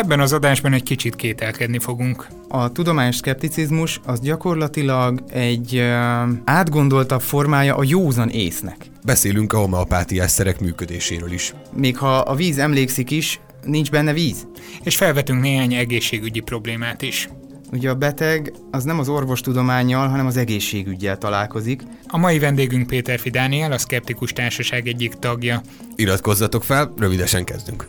Ebben az adásban egy kicsit kételkedni fogunk. A tudományos szkepticizmus az gyakorlatilag egy uh, átgondoltabb formája a józan észnek. Beszélünk a homeopátiás szerek működéséről is. Még ha a víz emlékszik is, nincs benne víz. És felvetünk néhány egészségügyi problémát is. Ugye a beteg az nem az orvostudományjal, hanem az egészségügyel találkozik. A mai vendégünk Péter Fidániel, a Skeptikus Társaság egyik tagja. Iratkozzatok fel, rövidesen kezdünk.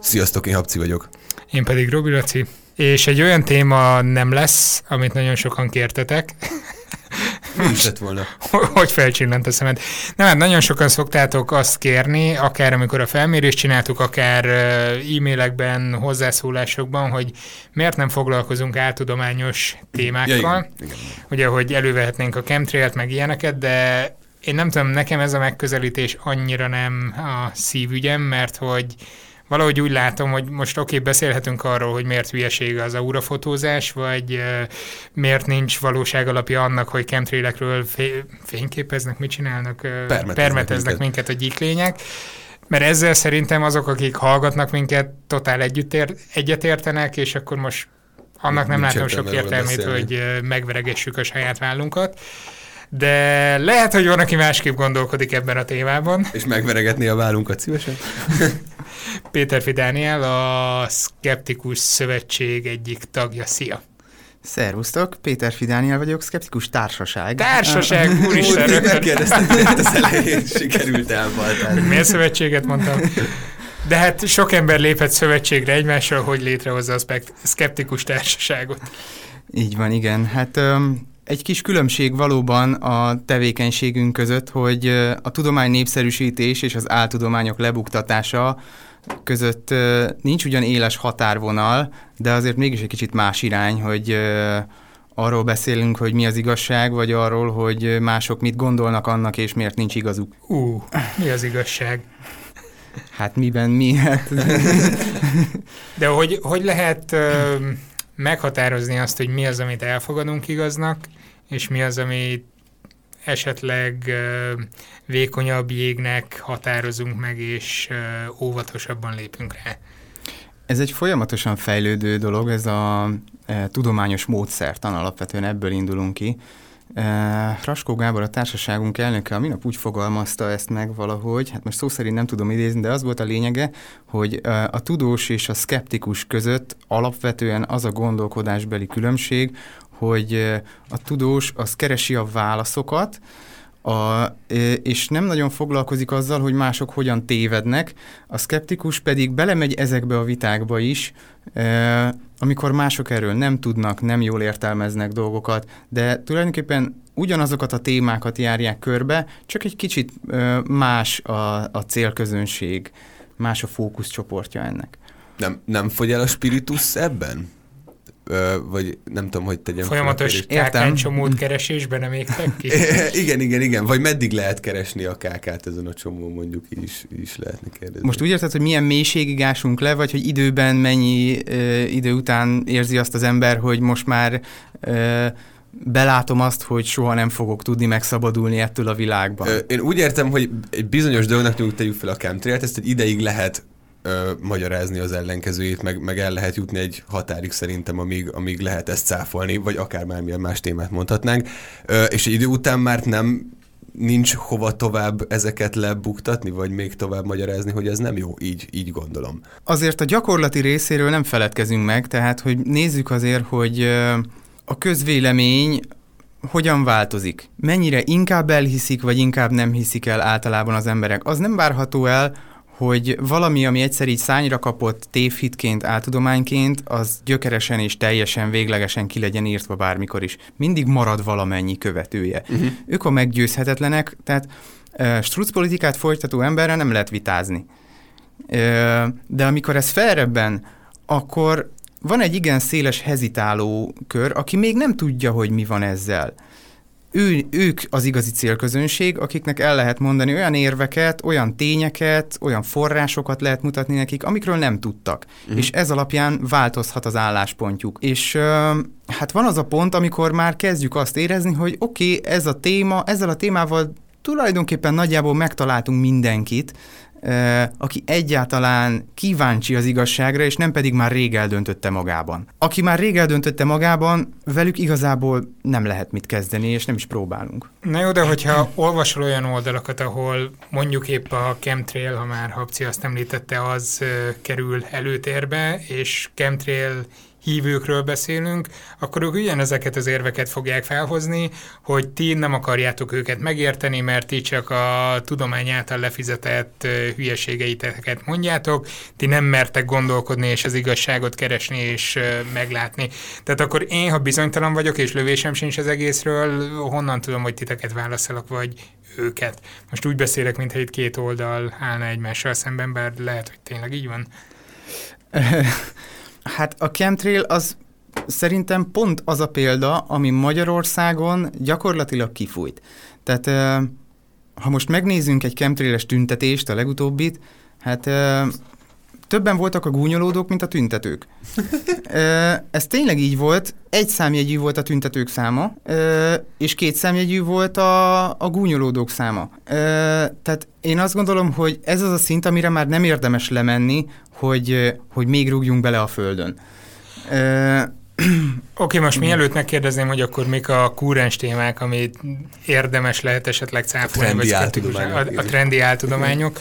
Sziasztok, én Habci vagyok. Én pedig Robi Laci. És egy olyan téma nem lesz, amit nagyon sokan kértetek. Lett volna? hogy felcsillant a szemed. Nem, hát nagyon sokan szoktátok azt kérni, akár amikor a felmérést csináltuk, akár e-mailekben, hozzászólásokban, hogy miért nem foglalkozunk áltudományos témákkal. Ja, igen, igen. Ugye, hogy elővehetnénk a chemtrailt, meg ilyeneket, de én nem tudom, nekem ez a megközelítés annyira nem a szívügyem, mert hogy valahogy úgy látom, hogy most oké, okay, beszélhetünk arról, hogy miért hülyeség az aurafotózás, vagy uh, miért nincs valóság alapja annak, hogy chemtrailekről fé- fényképeznek, mit csinálnak, uh, permeteznek, permeteznek minket. minket a gyíklények. Mert ezzel szerintem azok, akik hallgatnak minket, totál együtt ér- egyetértenek, és akkor most annak nem látom sok értelmét, hogy megveregessük a saját vállunkat de lehet, hogy van, aki másképp gondolkodik ebben a témában. És megveregetni a vállunkat szívesen? Péter Fidániel, a Skeptikus Szövetség egyik tagja. Szia! Szervusztok, Péter Fidániel vagyok, Skeptikus Társaság. Társaság, úristen! Úgy megkérdeztem, az elején sikerült elbaltálni. Milyen szövetséget mondtam? De hát sok ember lépett szövetségre egymással, hogy létrehozza a Skeptikus Társaságot. Így van, igen. Hát um, egy kis különbség valóban a tevékenységünk között, hogy a tudomány népszerűsítés és az áltudományok lebuktatása között nincs ugyan éles határvonal, de azért mégis egy kicsit más irány, hogy arról beszélünk, hogy mi az igazság, vagy arról, hogy mások mit gondolnak annak, és miért nincs igazuk. Ú, mi az igazság? Hát miben mi? Hát... De hogy, hogy lehet meghatározni azt, hogy mi az, amit elfogadunk igaznak, és mi az, amit esetleg vékonyabb jégnek határozunk meg, és óvatosabban lépünk rá. Ez egy folyamatosan fejlődő dolog, ez a e, tudományos módszertan, alapvetően ebből indulunk ki. E, Raskó Gábor, a társaságunk elnöke, a minap úgy fogalmazta ezt meg valahogy, hát most szó szerint nem tudom idézni, de az volt a lényege, hogy e, a tudós és a szkeptikus között alapvetően az a gondolkodásbeli különbség, hogy a tudós az keresi a válaszokat, a, és nem nagyon foglalkozik azzal, hogy mások hogyan tévednek, a szkeptikus pedig belemegy ezekbe a vitákba is, amikor mások erről nem tudnak, nem jól értelmeznek dolgokat, de tulajdonképpen ugyanazokat a témákat járják körbe, csak egy kicsit más a, a célközönség, más a fókuszcsoportja ennek. Nem, nem fogy el a spiritus ebben? Vagy nem tudom, hogy tegyem. Folyamatos kákán keresésben nem égtek ki? igen, igen, igen. Vagy meddig lehet keresni a kákát ezen a csomó, mondjuk így is, így is lehetne kérdezni. Most úgy érted, hogy milyen mélységig ásunk le, vagy hogy időben mennyi ö, idő után érzi azt az ember, hogy most már ö, belátom azt, hogy soha nem fogok tudni megszabadulni ettől a világban. Én úgy értem, hogy egy bizonyos dolognak nyújtjuk fel a chemtrailt, ezt egy ideig lehet ö, magyarázni az ellenkezőjét, meg, meg el lehet jutni egy határig szerintem, amíg, amíg lehet ezt cáfolni, vagy akár bármilyen más témát mondhatnánk. Ö, és egy idő után már nem nincs hova tovább ezeket lebuktatni, vagy még tovább magyarázni, hogy ez nem jó, így, így gondolom. Azért a gyakorlati részéről nem feledkezünk meg, tehát hogy nézzük azért, hogy a közvélemény hogyan változik. Mennyire inkább elhiszik, vagy inkább nem hiszik el általában az emberek. Az nem várható el, hogy valami, ami egyszer így szányra kapott tévhitként, áltudományként, az gyökeresen és teljesen, véglegesen ki legyen írtva bármikor is. Mindig marad valamennyi követője. Uh-huh. Ők a meggyőzhetetlenek, tehát uh, struc politikát folytató emberre nem lehet vitázni. Uh, de amikor ez felrebben, akkor van egy igen széles hezitáló kör, aki még nem tudja, hogy mi van ezzel. Ő, ők az igazi célközönség, akiknek el lehet mondani olyan érveket, olyan tényeket, olyan forrásokat lehet mutatni nekik, amikről nem tudtak. Uh-huh. És ez alapján változhat az álláspontjuk. És hát van az a pont, amikor már kezdjük azt érezni, hogy oké, okay, ez a téma, ezzel a témával tulajdonképpen nagyjából megtaláltunk mindenkit, aki egyáltalán kíváncsi az igazságra, és nem pedig már rég eldöntötte magában. Aki már rég eldöntötte magában, velük igazából nem lehet mit kezdeni, és nem is próbálunk. Na jó, de hogyha olvasol olyan oldalakat, ahol mondjuk épp a chemtrail, ha már Habci azt említette, az kerül előtérbe, és chemtrail hívőkről beszélünk, akkor ők ugyanezeket az érveket fogják felhozni, hogy ti nem akarjátok őket megérteni, mert ti csak a tudomány által lefizetett hülyeségeiteket mondjátok, ti nem mertek gondolkodni és az igazságot keresni és meglátni. Tehát akkor én, ha bizonytalan vagyok és lövésem sincs az egészről, honnan tudom, hogy titeket válaszolok, vagy őket. Most úgy beszélek, mintha itt két oldal állna egymással szemben, bár lehet, hogy tényleg így van. Hát a chemtrail az szerintem pont az a példa, ami Magyarországon gyakorlatilag kifújt. Tehát ha most megnézzünk egy chemtrailes tüntetést, a legutóbbit, hát többen voltak a gúnyolódók, mint a tüntetők. Ez tényleg így volt, egy számjegyű volt a tüntetők száma, és két számjegyű volt a, a gúnyolódók száma. Tehát én azt gondolom, hogy ez az a szint, amire már nem érdemes lemenni, hogy, hogy még rúgjunk bele a földön. Oké, okay, most mielőtt megkérdezném, hogy akkor mik a kúrens témák, amit érdemes lehet esetleg cáfolni, a trendi vagy a, a trendi áltudományok.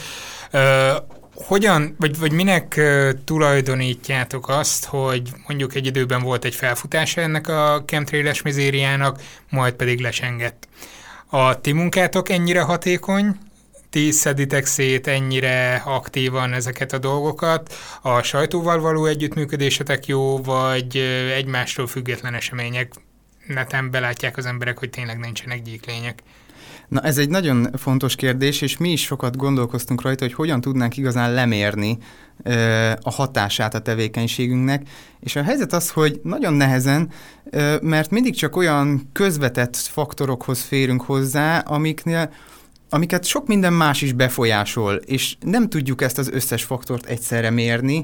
Hogyan, vagy, vagy minek tulajdonítjátok azt, hogy mondjuk egy időben volt egy felfutása ennek a chemtrailes mizériának, majd pedig lesengett. A ti munkátok ennyire hatékony, ti szeditek szét ennyire aktívan ezeket a dolgokat, a sajtóval való együttműködésetek jó, vagy egymástól független események neten belátják az emberek, hogy tényleg nincsenek gyíklények? Na ez egy nagyon fontos kérdés, és mi is sokat gondolkoztunk rajta, hogy hogyan tudnánk igazán lemérni ö, a hatását a tevékenységünknek, és a helyzet az, hogy nagyon nehezen, ö, mert mindig csak olyan közvetett faktorokhoz férünk hozzá, amiknél amiket sok minden más is befolyásol, és nem tudjuk ezt az összes faktort egyszerre mérni,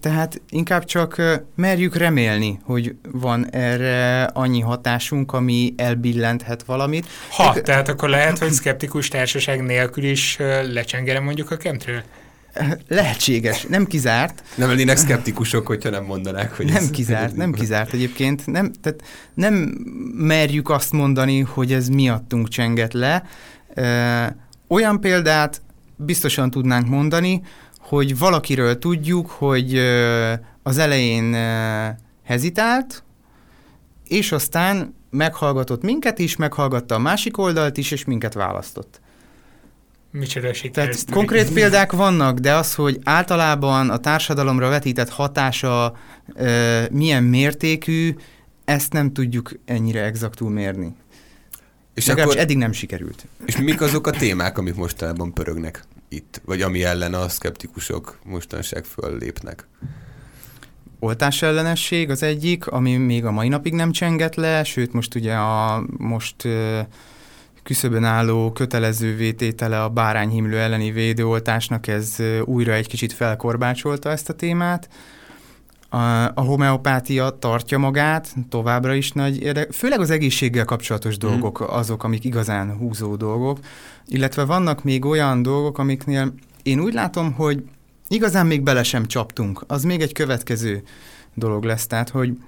tehát inkább csak merjük remélni, hogy van erre annyi hatásunk, ami elbillenthet valamit. Ha, Te, tehát akkor lehet, hogy szkeptikus társaság nélkül is lecsengere mondjuk a kemtről? Lehetséges, nem kizárt. Nem lennének szkeptikusok, hogyha nem mondanák, hogy Nem ez kizárt, nem kizárt egyébként. Nem, tehát nem merjük azt mondani, hogy ez miattunk csengett le, olyan példát biztosan tudnánk mondani, hogy valakiről tudjuk, hogy az elején hezitált, és aztán meghallgatott minket is, meghallgatta a másik oldalt is, és minket választott. Micsoda Tehát konkrét példák vannak, de az, hogy általában a társadalomra vetített hatása e, milyen mértékű, ezt nem tudjuk ennyire exaktul mérni. És akkor, eddig nem sikerült. És mik azok a témák, amik mostanában pörögnek itt? Vagy ami ellen a szkeptikusok mostanság föllépnek? Oltás ellenesség az egyik, ami még a mai napig nem csengett le, sőt most ugye a most uh, küszöbön álló kötelező vététele a bárányhimlő elleni védőoltásnak ez újra egy kicsit felkorbácsolta ezt a témát. A, homeopátia tartja magát, továbbra is nagy érdek, főleg az egészséggel kapcsolatos hmm. dolgok azok, amik igazán húzó dolgok, illetve vannak még olyan dolgok, amiknél én úgy látom, hogy igazán még bele sem csaptunk. Az még egy következő dolog lesz, tehát hogy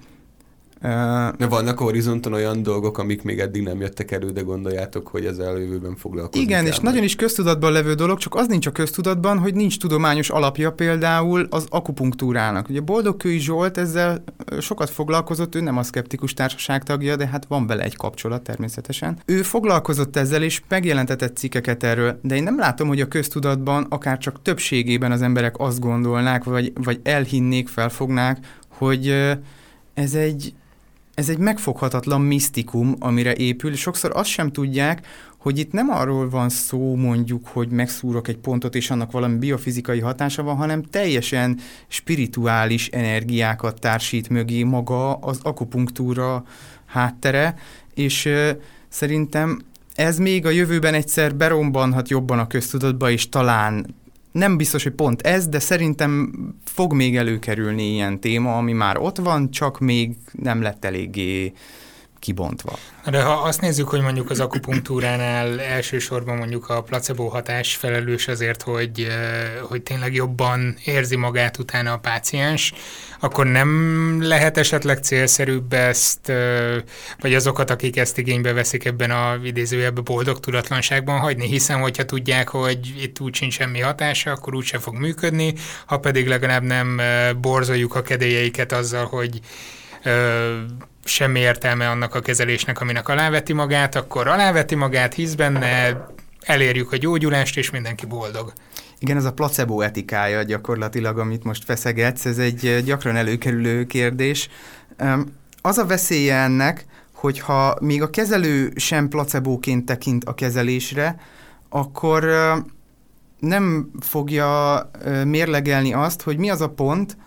de vannak a horizonton olyan dolgok, amik még eddig nem jöttek elő, de gondoljátok, hogy ez előjövőben foglalkozni Igen, kell és majd. nagyon is köztudatban levő dolog, csak az nincs a köztudatban, hogy nincs tudományos alapja például az akupunktúrának. Ugye Boldogkői Zsolt ezzel sokat foglalkozott, ő nem a szkeptikus társaság tagja, de hát van vele egy kapcsolat természetesen. Ő foglalkozott ezzel, és megjelentetett cikkeket erről, de én nem látom, hogy a köztudatban akár csak többségében az emberek azt gondolnák, vagy, vagy elhinnék, felfognák, hogy ez egy ez egy megfoghatatlan misztikum, amire épül. Sokszor azt sem tudják, hogy itt nem arról van szó mondjuk, hogy megszúrok egy pontot, és annak valami biofizikai hatása van, hanem teljesen spirituális energiákat társít mögé maga az akupunktúra háttere, és Szerintem ez még a jövőben egyszer berombanhat jobban a köztudatba, és talán nem biztos, hogy pont ez, de szerintem fog még előkerülni ilyen téma, ami már ott van, csak még nem lett eléggé kibontva. De ha azt nézzük, hogy mondjuk az akupunktúránál elsősorban mondjuk a placebo hatás felelős azért, hogy, hogy tényleg jobban érzi magát utána a páciens, akkor nem lehet esetleg célszerűbb ezt, vagy azokat, akik ezt igénybe veszik ebben a idézőjebben boldog tudatlanságban hagyni, hiszen hogyha tudják, hogy itt úgy sincs semmi hatása, akkor úgyse fog működni, ha pedig legalább nem borzoljuk a kedélyeiket azzal, hogy semmi értelme annak a kezelésnek, aminek aláveti magát, akkor aláveti magát, hisz benne, elérjük a gyógyulást, és mindenki boldog. Igen, ez a placebo etikája gyakorlatilag, amit most feszegetsz, ez egy gyakran előkerülő kérdés. Az a veszélye ennek, hogyha még a kezelő sem placebóként tekint a kezelésre, akkor nem fogja mérlegelni azt, hogy mi az a pont,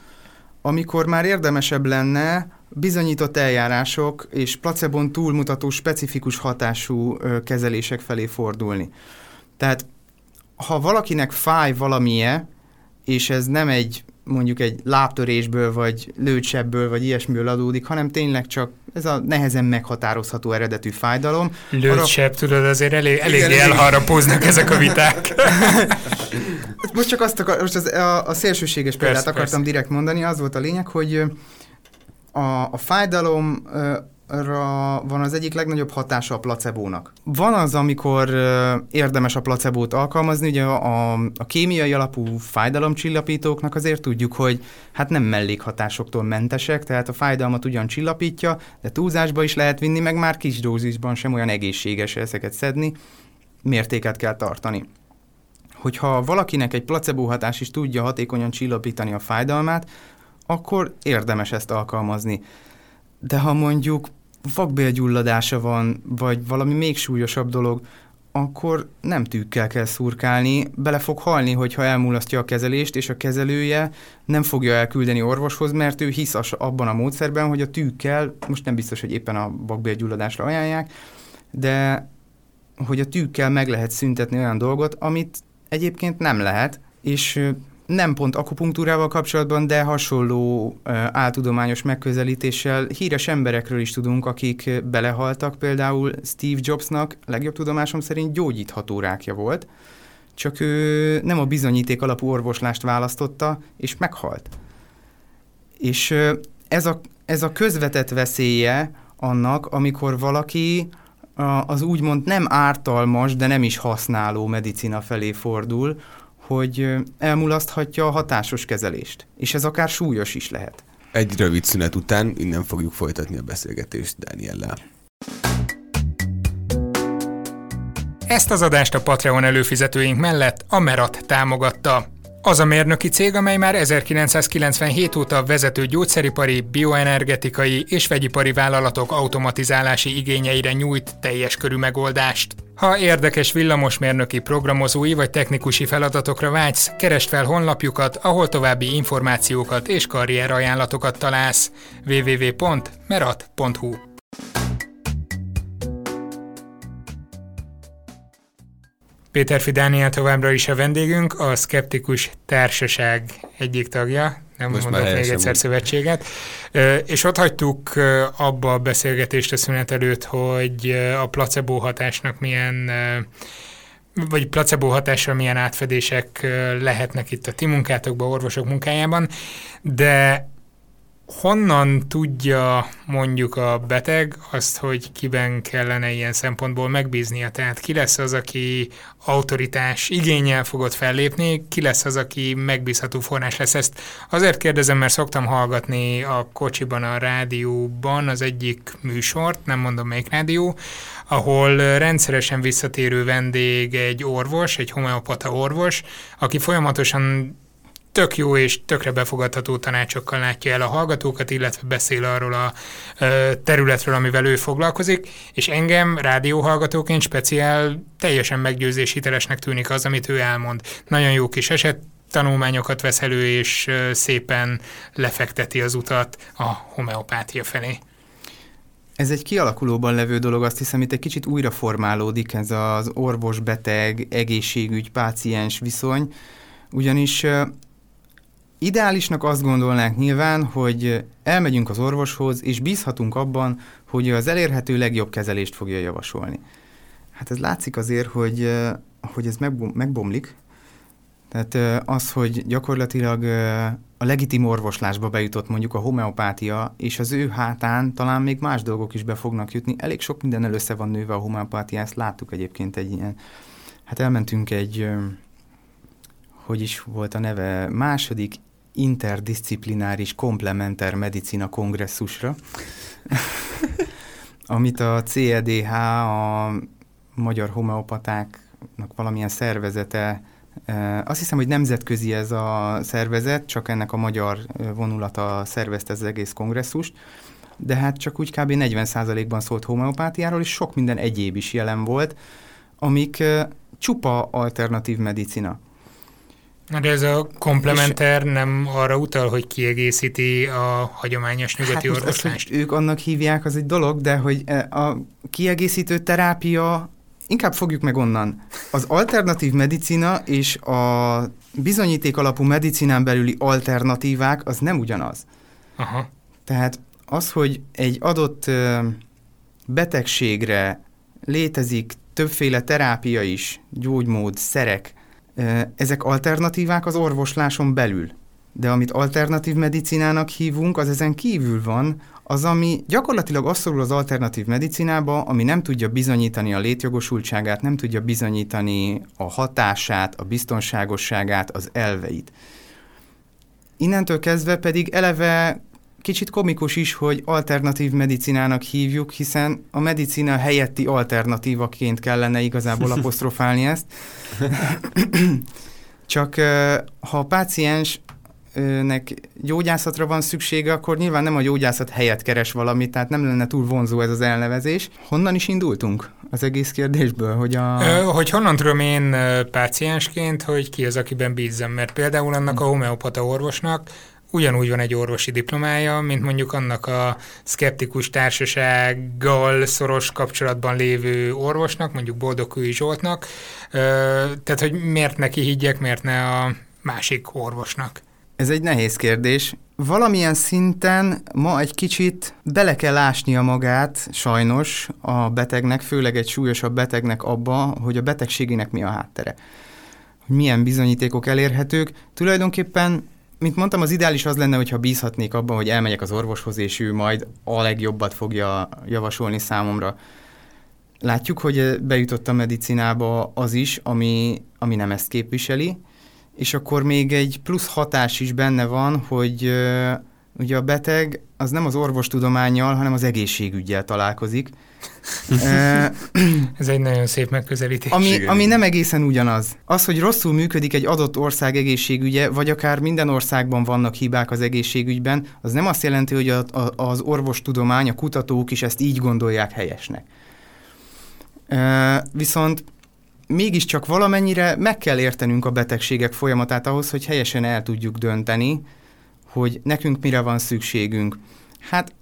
amikor már érdemesebb lenne bizonyított eljárások és placebon túlmutató specifikus hatású kezelések felé fordulni. Tehát ha valakinek fáj valamije, és ez nem egy mondjuk egy lábtörésből, vagy lőcsebből, vagy ilyesmiből adódik, hanem tényleg csak ez a nehezen meghatározható eredetű fájdalom. Lőcsebb, arra... tudod, azért elég, eléggé elharapóznak ezek a viták. most csak azt akar, most az, a, a szélsőséges példát persze, akartam persze. direkt mondani, az volt a lényeg, hogy a, a fájdalom van az egyik legnagyobb hatása a placebónak. Van az, amikor érdemes a placebót alkalmazni, ugye a, a kémiai alapú fájdalomcsillapítóknak azért tudjuk, hogy hát nem mellékhatásoktól mentesek, tehát a fájdalmat ugyan csillapítja, de túlzásba is lehet vinni, meg már kis dózisban sem olyan egészséges ezeket szedni, mértéket kell tartani. Hogyha valakinek egy placebo hatás is tudja hatékonyan csillapítani a fájdalmát, akkor érdemes ezt alkalmazni. De ha mondjuk vakbélgyulladása van, vagy valami még súlyosabb dolog, akkor nem tűkkel kell szurkálni, bele fog halni, hogyha elmulasztja a kezelést, és a kezelője nem fogja elküldeni orvoshoz, mert ő hisz abban a módszerben, hogy a tűkkel, most nem biztos, hogy éppen a vakbélgyulladásra ajánlják, de hogy a tűkkel meg lehet szüntetni olyan dolgot, amit egyébként nem lehet, és nem pont akupunktúrával kapcsolatban, de hasonló áltudományos megközelítéssel híres emberekről is tudunk, akik belehaltak. Például Steve Jobsnak legjobb tudomásom szerint gyógyítható rákja volt, csak ő nem a bizonyíték alapú orvoslást választotta, és meghalt. És ez a, ez a közvetett veszélye annak, amikor valaki az úgymond nem ártalmas, de nem is használó medicina felé fordul, hogy elmulaszthatja a hatásos kezelést, és ez akár súlyos is lehet. Egy rövid szünet után innen fogjuk folytatni a beszélgetést Dániellel. Ezt az adást a Patreon előfizetőink mellett a Merat támogatta. Az a mérnöki cég, amely már 1997 óta vezető gyógyszeripari, bioenergetikai és vegyipari vállalatok automatizálási igényeire nyújt teljes körű megoldást. Ha érdekes villamosmérnöki programozói vagy technikusi feladatokra vágysz, keresd fel honlapjukat, ahol további információkat és karrierajánlatokat találsz. www.merat.hu Péter Fidániel továbbra is a vendégünk, a Skeptikus Társaság egyik tagja, nem Most mondok még egyszer úgy. szövetséget. És ott hagytuk abba a beszélgetést a szünet előtt, hogy a placebo hatásnak milyen vagy placebo hatással milyen átfedések lehetnek itt a ti munkátokban, orvosok munkájában, de honnan tudja mondjuk a beteg azt, hogy kiben kellene ilyen szempontból megbíznia? Tehát ki lesz az, aki autoritás igényel fogod fellépni, ki lesz az, aki megbízható forrás lesz? Ezt azért kérdezem, mert szoktam hallgatni a kocsiban, a rádióban az egyik műsort, nem mondom melyik rádió, ahol rendszeresen visszatérő vendég egy orvos, egy homeopata orvos, aki folyamatosan tök jó és tökre befogadható tanácsokkal látja el a hallgatókat, illetve beszél arról a területről, amivel ő foglalkozik, és engem rádióhallgatóként speciál teljesen meggyőzéshitelesnek tűnik az, amit ő elmond. Nagyon jó kis eset, tanulmányokat vesz elő, és szépen lefekteti az utat a homeopátia felé. Ez egy kialakulóban levő dolog, azt hiszem itt egy kicsit újra formálódik ez az orvos-beteg, egészségügy-páciens viszony, ugyanis ideálisnak azt gondolnánk nyilván, hogy elmegyünk az orvoshoz, és bízhatunk abban, hogy az elérhető legjobb kezelést fogja javasolni. Hát ez látszik azért, hogy, hogy ez megbomlik, tehát az, hogy gyakorlatilag a legitim orvoslásba bejutott mondjuk a homeopátia, és az ő hátán talán még más dolgok is be fognak jutni. Elég sok minden össze van nőve a homeopátia, ezt láttuk egyébként egy ilyen, hát elmentünk egy, hogy is volt a neve, második interdisziplináris komplementer medicina kongresszusra, amit a CEDH, a Magyar Homeopatáknak valamilyen szervezete azt hiszem, hogy nemzetközi ez a szervezet, csak ennek a magyar vonulata szervezte az egész kongresszust, de hát csak úgy kb. 40%-ban szólt homeopátiáról, és sok minden egyéb is jelen volt, amik csupa alternatív medicina. De ez a komplementer nem arra utal, hogy kiegészíti a hagyományos nyugati hát orvoslást? Az, ők annak hívják, az egy dolog, de hogy a kiegészítő terápia inkább fogjuk meg onnan. Az alternatív medicina és a bizonyíték alapú medicinán belüli alternatívák az nem ugyanaz. Aha. Tehát az, hogy egy adott betegségre létezik többféle terápia is, gyógymód, szerek, ezek alternatívák az orvosláson belül. De amit alternatív medicinának hívunk, az ezen kívül van, az, ami gyakorlatilag azt szorul az alternatív medicinába, ami nem tudja bizonyítani a létjogosultságát, nem tudja bizonyítani a hatását, a biztonságosságát, az elveit. Innentől kezdve pedig eleve kicsit komikus is, hogy alternatív medicinának hívjuk, hiszen a medicina helyetti alternatívaként kellene igazából apostrofálni ezt. Csak ha a páciens nek gyógyászatra van szüksége, akkor nyilván nem a gyógyászat helyett keres valamit, tehát nem lenne túl vonzó ez az elnevezés. Honnan is indultunk az egész kérdésből? Hogy, a... Ö, hogy honnan tudom én páciensként, hogy ki az, akiben bízzam, mert például annak a homeopata orvosnak ugyanúgy van egy orvosi diplomája, mint mondjuk annak a szkeptikus társasággal szoros kapcsolatban lévő orvosnak, mondjuk Boldogkői Zsoltnak. Tehát, hogy miért neki higgyek, miért ne a másik orvosnak? Ez egy nehéz kérdés. Valamilyen szinten ma egy kicsit bele kell ásnia magát, sajnos, a betegnek, főleg egy súlyosabb betegnek abba, hogy a betegségének mi a háttere. Hogy milyen bizonyítékok elérhetők. Tulajdonképpen, mint mondtam, az ideális az lenne, hogyha bízhatnék abban, hogy elmegyek az orvoshoz, és ő majd a legjobbat fogja javasolni számomra. Látjuk, hogy bejutott a medicinába az is, ami, ami nem ezt képviseli, és akkor még egy plusz hatás is benne van, hogy ugye a beteg az nem az orvostudományjal, hanem az egészségügyel találkozik. Ez egy nagyon szép megközelítés. Ami, ami nem egészen ugyanaz. Az, hogy rosszul működik egy adott ország egészségügye, vagy akár minden országban vannak hibák az egészségügyben, az nem azt jelenti, hogy a, a, az orvostudomány, a kutatók is ezt így gondolják helyesnek. Viszont mégiscsak valamennyire meg kell értenünk a betegségek folyamatát ahhoz, hogy helyesen el tudjuk dönteni, hogy nekünk mire van szükségünk. Hát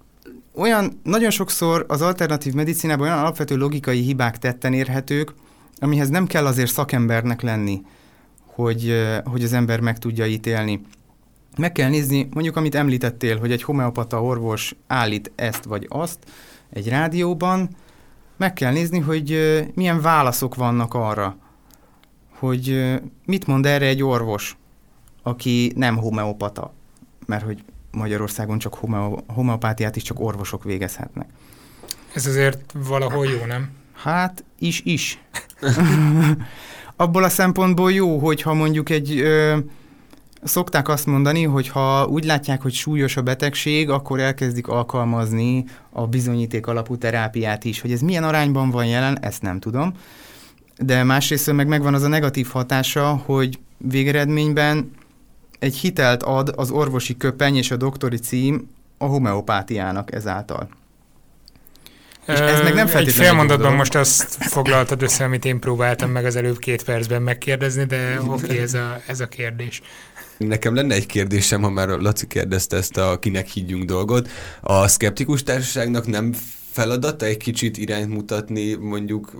olyan, nagyon sokszor az alternatív medicinában olyan alapvető logikai hibák tetten érhetők, amihez nem kell azért szakembernek lenni, hogy, hogy az ember meg tudja ítélni. Meg kell nézni, mondjuk amit említettél, hogy egy homeopata orvos állít ezt vagy azt egy rádióban, meg kell nézni, hogy milyen válaszok vannak arra, hogy mit mond erre egy orvos, aki nem homeopata, mert hogy Magyarországon csak homeo, homeopátiát is csak orvosok végezhetnek. Ez azért valahol jó, nem? Hát, is-is. Abból a szempontból jó, hogyha mondjuk egy... Ö, Szokták azt mondani, hogy ha úgy látják, hogy súlyos a betegség, akkor elkezdik alkalmazni a bizonyíték alapú terápiát is. Hogy ez milyen arányban van jelen, ezt nem tudom. De másrészt meg megvan az a negatív hatása, hogy végeredményben egy hitelt ad az orvosi köpeny és a doktori cím a homeopátiájának ezáltal. És ez meg nem Egy fél mondatban most azt foglaltad össze, amit én próbáltam meg az előbb két percben megkérdezni, de oké, okay, ez, a, ez a kérdés. Nekem lenne egy kérdésem, ha már Laci kérdezte ezt a kinek higgyünk dolgot. A szkeptikus társaságnak nem feladata egy kicsit irányt mutatni, mondjuk,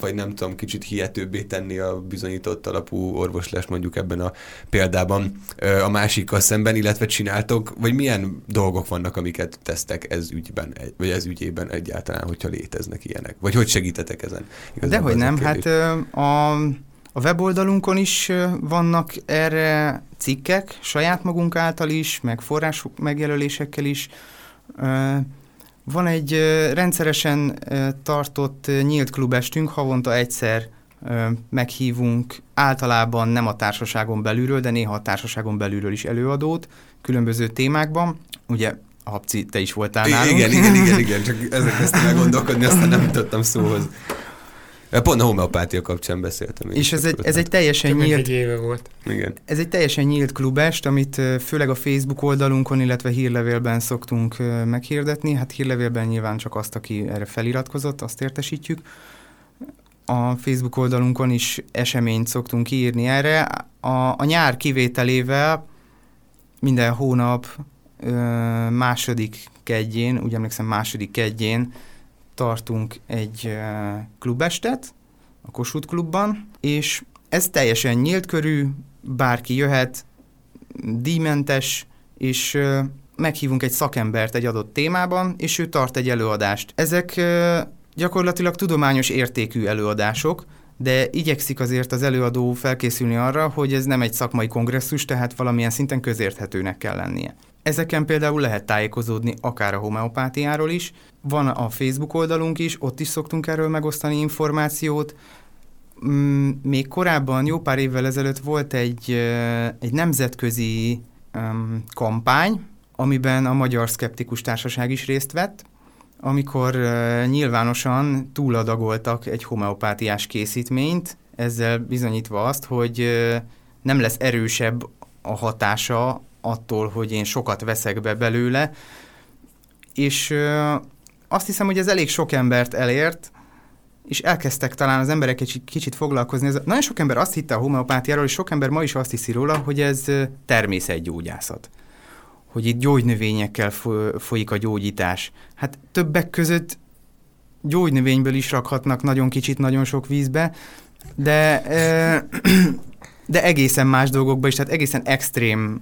vagy nem tudom, kicsit hihetőbbé tenni a bizonyított alapú orvoslás mondjuk ebben a példában a másikkal szemben, illetve csináltok, vagy milyen dolgok vannak, amiket tesztek ez ügyben, vagy ez ügyében egyáltalán, hogyha léteznek ilyenek? Vagy hogy segítetek ezen? Dehogy nem, hát a, a weboldalunkon is vannak erre cikkek, saját magunk által is, meg forrás megjelölésekkel is, van egy rendszeresen tartott nyílt klubestünk, havonta egyszer meghívunk általában nem a társaságon belülről, de néha a társaságon belülről is előadót, különböző témákban. Ugye Habci, te is voltál nálunk. Igen, igen, igen, igen, csak ezek kezdtem meggondolkodni, aztán nem jutottam szóhoz. Pont a homeopátia kapcsán beszéltem. És ez egy, ez egy teljesen Több nyílt... egy éve volt. Igen. Ez egy teljesen nyílt klubest, amit főleg a Facebook oldalunkon, illetve hírlevélben szoktunk meghirdetni. Hát hírlevélben nyilván csak azt, aki erre feliratkozott, azt értesítjük. A Facebook oldalunkon is eseményt szoktunk írni erre. A, a nyár kivételével minden hónap második kedjén, úgy emlékszem második kedjén tartunk egy klubestet a Kossuth klubban, és ez teljesen nyílt körű, bárki jöhet, díjmentes, és meghívunk egy szakembert egy adott témában, és ő tart egy előadást. Ezek gyakorlatilag tudományos értékű előadások, de igyekszik azért az előadó felkészülni arra, hogy ez nem egy szakmai kongresszus, tehát valamilyen szinten közérthetőnek kell lennie. Ezeken például lehet tájékozódni akár a homeopátiáról is. Van a Facebook oldalunk is, ott is szoktunk erről megosztani információt. Mm, még korábban, jó pár évvel ezelőtt volt egy, egy nemzetközi um, kampány, amiben a Magyar Szkeptikus Társaság is részt vett, amikor uh, nyilvánosan túladagoltak egy homeopátiás készítményt, ezzel bizonyítva azt, hogy uh, nem lesz erősebb a hatása attól, hogy én sokat veszek be belőle, és ö, azt hiszem, hogy ez elég sok embert elért, és elkezdtek talán az emberek egy kicsit foglalkozni. Ez, nagyon sok ember azt hitte a homeopátiáról, és sok ember ma is azt hiszi róla, hogy ez természetgyógyászat. Hogy itt gyógynövényekkel folyik a gyógyítás. Hát többek között gyógynövényből is rakhatnak nagyon kicsit, nagyon sok vízbe, de, de egészen más dolgokba is, tehát egészen extrém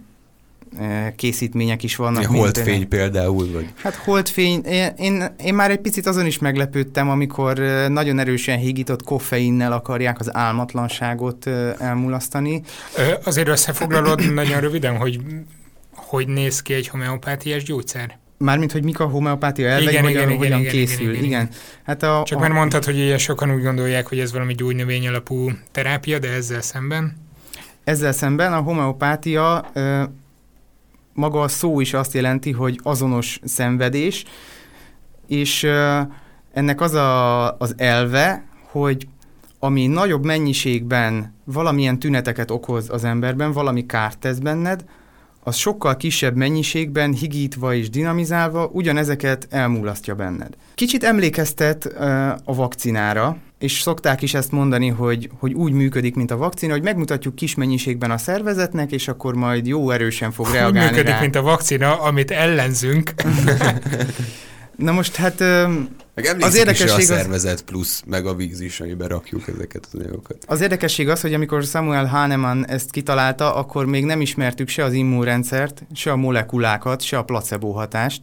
készítmények is vannak. Ja, holdfény például, vagy? Hát holdfény, én, én, én már egy picit azon is meglepődtem, amikor nagyon erősen hígított koffeinnel akarják az álmatlanságot elmulasztani. Azért összefoglalod nagyon röviden, hogy hogy néz ki egy homeopátiás gyógyszer? Mármint, hogy mik a homeopátia elvei, igen, hogyan, igen, hogyan igen, készül. Igen, igen, igen. Hát a, Csak a... már mondtad, hogy ilyen sokan úgy gondolják, hogy ez valami gyógynövény alapú terápia, de ezzel szemben? Ezzel szemben a homeopátia maga a szó is azt jelenti, hogy azonos szenvedés, és ennek az a, az elve, hogy ami nagyobb mennyiségben valamilyen tüneteket okoz az emberben, valami kárt tesz benned, az sokkal kisebb mennyiségben, higítva és dinamizálva ugyanezeket elmulasztja benned. Kicsit emlékeztet uh, a vakcinára, és szokták is ezt mondani, hogy, hogy úgy működik, mint a vakcina, hogy megmutatjuk kis mennyiségben a szervezetnek, és akkor majd jó erősen fog reagálni Úgy működik, rá. mint a vakcina, amit ellenzünk. Na most hát meg az érdekesség is a szervezet az... plusz, meg a víz is, amiben rakjuk ezeket az anyagokat. Az érdekesség az, hogy amikor Samuel Hahnemann ezt kitalálta, akkor még nem ismertük se az immunrendszert, se a molekulákat, se a placebo hatást.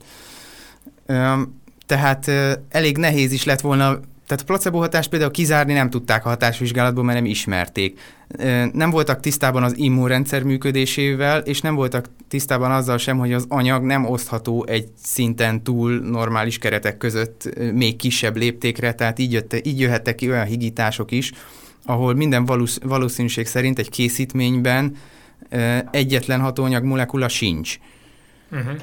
Tehát elég nehéz is lett volna tehát a placebo hatást például kizárni nem tudták a hatásvizsgálatból, mert nem ismerték. Nem voltak tisztában az immunrendszer működésével, és nem voltak tisztában azzal sem, hogy az anyag nem osztható egy szinten túl normális keretek között még kisebb léptékre, tehát így, jötte, így jöhettek ki olyan higítások is, ahol minden valósz, valószínűség szerint egy készítményben egyetlen hatóanyag molekula sincs. Uh-huh.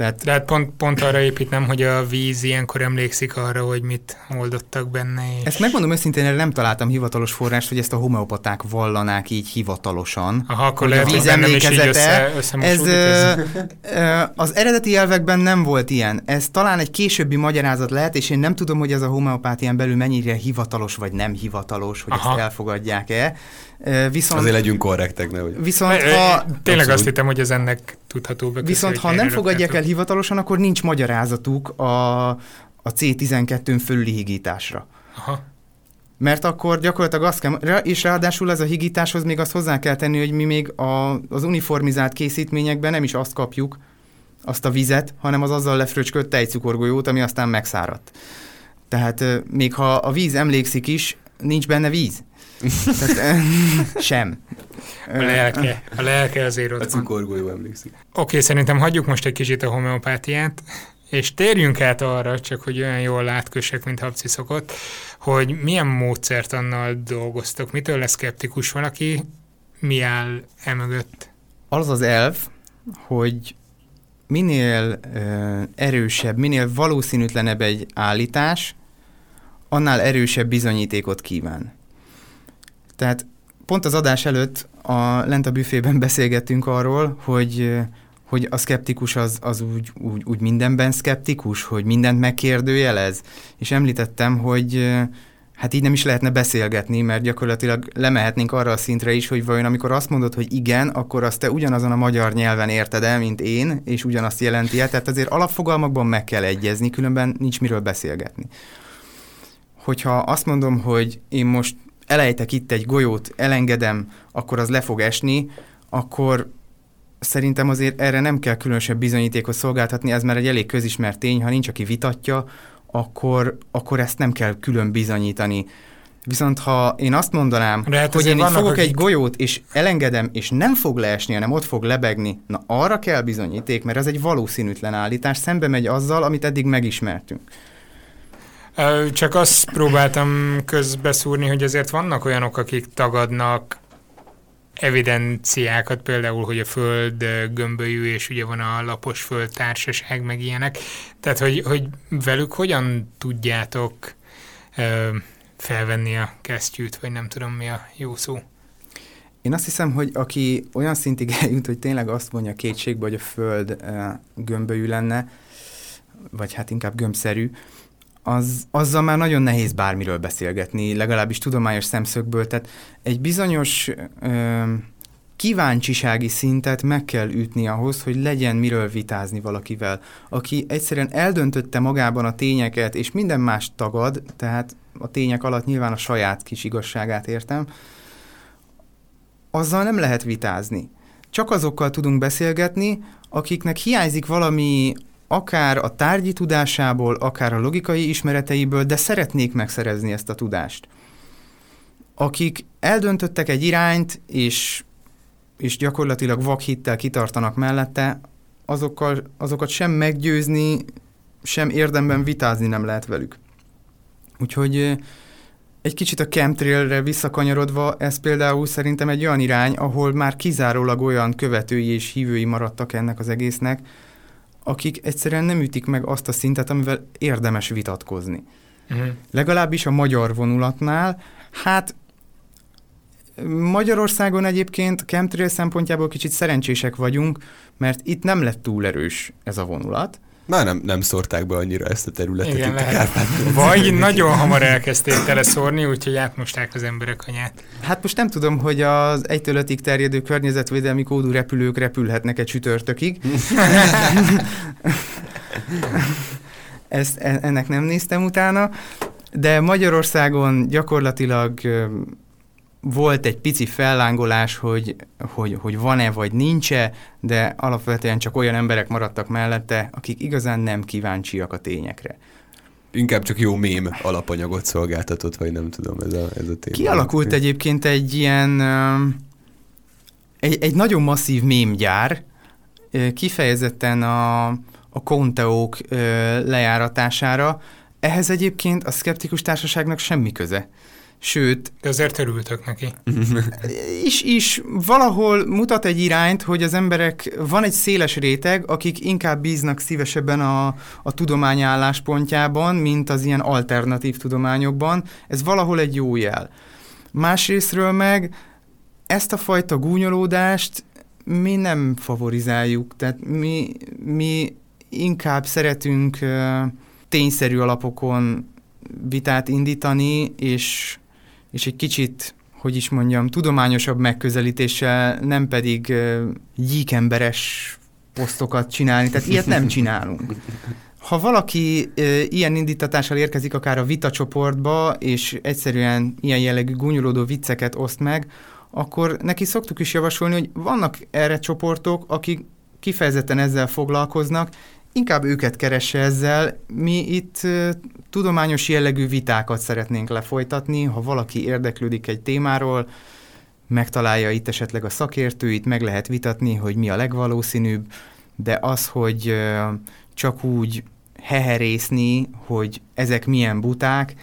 Tehát, De hát pont, pont arra építem, hogy a víz ilyenkor emlékszik arra, hogy mit oldottak benne. És... Ezt megmondom őszintén, erre nem találtam hivatalos forrást, hogy ezt a homeopaták vallanák így hivatalosan. Aha, akkor lehet, a víz emlékezete, össze, ez, ez... az eredeti elvekben nem volt ilyen. Ez talán egy későbbi magyarázat lehet, és én nem tudom, hogy ez a homeopátián belül mennyire hivatalos vagy nem hivatalos, hogy Aha. ezt elfogadják-e. Viszont, Azért legyünk korrektek, nehogy. Viszont ha... Tényleg azt hittem, hogy ez ennek tudható be. Viszont ha nem fogadják el hivatalosan, akkor nincs magyarázatuk a, a C12-n fölüli higításra. Aha. Mert akkor gyakorlatilag azt kell, és ráadásul ez a higításhoz még azt hozzá kell tenni, hogy mi még a, az uniformizált készítményekben nem is azt kapjuk, azt a vizet, hanem az azzal lefröcskölt tejcukorgolyót, ami aztán megszáradt. Tehát még ha a víz emlékszik is, nincs benne víz. Tehát, sem. A lelke, a lelke azért ott A cukorgolyó emlékszik. Oké, okay, szerintem hagyjuk most egy kicsit a homeopátiát, és térjünk át arra, csak hogy olyan jól látkössek, mint Habci szokott, hogy milyen módszert annal dolgoztok, mitől lesz szkeptikus valaki, mi áll emögött? Az az elv, hogy minél ö, erősebb, minél valószínűtlenebb egy állítás, annál erősebb bizonyítékot kíván. Tehát pont az adás előtt a, lent a büfében beszélgettünk arról, hogy hogy a szkeptikus az, az úgy, úgy, úgy mindenben szkeptikus, hogy mindent megkérdőjelez. És említettem, hogy hát így nem is lehetne beszélgetni, mert gyakorlatilag lemehetnénk arra a szintre is, hogy vajon amikor azt mondod, hogy igen, akkor azt te ugyanazon a magyar nyelven érted el, mint én, és ugyanazt jelenti el, tehát azért alapfogalmakban meg kell egyezni, különben nincs miről beszélgetni. Hogyha azt mondom, hogy én most elejtek itt egy golyót, elengedem, akkor az le fog esni, akkor szerintem azért erre nem kell különösebb bizonyítékot szolgáltatni, ez már egy elég közismert tény, ha nincs, aki vitatja, akkor, akkor ezt nem kell külön bizonyítani. Viszont ha én azt mondanám, hát hogy én fogok akik... egy golyót, és elengedem, és nem fog leesni, hanem ott fog lebegni, na arra kell bizonyíték, mert ez egy valószínűtlen állítás, szembe megy azzal, amit eddig megismertünk. Csak azt próbáltam közbeszúrni, hogy azért vannak olyanok, akik tagadnak evidenciákat, például, hogy a föld gömbölyű, és ugye van a lapos föld társaság, meg ilyenek. Tehát, hogy, hogy velük hogyan tudjátok ö, felvenni a kesztyűt, vagy nem tudom mi a jó szó. Én azt hiszem, hogy aki olyan szintig eljut, hogy tényleg azt mondja kétségbe, hogy a föld gömbölyű lenne, vagy hát inkább gömbszerű, az, azzal már nagyon nehéz bármiről beszélgetni, legalábbis tudományos szemszögből. Tehát egy bizonyos ö, kíváncsisági szintet meg kell ütni ahhoz, hogy legyen miről vitázni valakivel. Aki egyszerűen eldöntötte magában a tényeket, és minden más tagad, tehát a tények alatt nyilván a saját kis igazságát értem, azzal nem lehet vitázni. Csak azokkal tudunk beszélgetni, akiknek hiányzik valami akár a tárgyi tudásából, akár a logikai ismereteiből, de szeretnék megszerezni ezt a tudást. Akik eldöntöttek egy irányt, és, és gyakorlatilag vakhittel kitartanak mellette, azokkal, azokat sem meggyőzni, sem érdemben vitázni nem lehet velük. Úgyhogy egy kicsit a chemtrailre visszakanyarodva, ez például szerintem egy olyan irány, ahol már kizárólag olyan követői és hívői maradtak ennek az egésznek, akik egyszerűen nem ütik meg azt a szintet, amivel érdemes vitatkozni. Uh-huh. Legalábbis a magyar vonulatnál, hát Magyarországon egyébként chemtrail szempontjából kicsit szerencsések vagyunk, mert itt nem lett túl erős ez a vonulat. Már nem, nem szórták be annyira ezt a területet Igen, itt lehet. a Vagy nagyon hamar elkezdték teleszórni, úgyhogy átmosták az emberek anyát. Hát most nem tudom, hogy az egytől ötig terjedő környezetvédelmi kódú repülők repülhetnek egy csütörtökig. Ezt, e, ennek nem néztem utána, de Magyarországon gyakorlatilag volt egy pici fellángolás, hogy, hogy, hogy van-e vagy nincs-e, de alapvetően csak olyan emberek maradtak mellette, akik igazán nem kíváncsiak a tényekre. Inkább csak jó mém alapanyagot szolgáltatott, vagy nem tudom, ez a, ez a téma. Kialakult egyébként egy ilyen, egy, egy nagyon masszív mémgyár, kifejezetten a, a konteók lejáratására. Ehhez egyébként a szkeptikus társaságnak semmi köze. Sőt... De azért örültök neki. is, is valahol mutat egy irányt, hogy az emberek, van egy széles réteg, akik inkább bíznak szívesebben a, a tudomány álláspontjában, mint az ilyen alternatív tudományokban. Ez valahol egy jó jel. Másrésztről meg ezt a fajta gúnyolódást mi nem favorizáljuk, tehát mi, mi inkább szeretünk tényszerű alapokon vitát indítani, és és egy kicsit, hogy is mondjam, tudományosabb megközelítéssel, nem pedig gyíkemberes posztokat csinálni, tehát ilyet nem csinálunk. Ha valaki e, ilyen indítatással érkezik akár a vitacsoportba, és egyszerűen ilyen jellegű gúnyolódó vicceket oszt meg, akkor neki szoktuk is javasolni, hogy vannak erre csoportok, akik kifejezetten ezzel foglalkoznak, inkább őket keresse ezzel. Mi itt tudományos jellegű vitákat szeretnénk lefolytatni, ha valaki érdeklődik egy témáról, megtalálja itt esetleg a szakértőit, meg lehet vitatni, hogy mi a legvalószínűbb, de az, hogy csak úgy heherészni, hogy ezek milyen buták,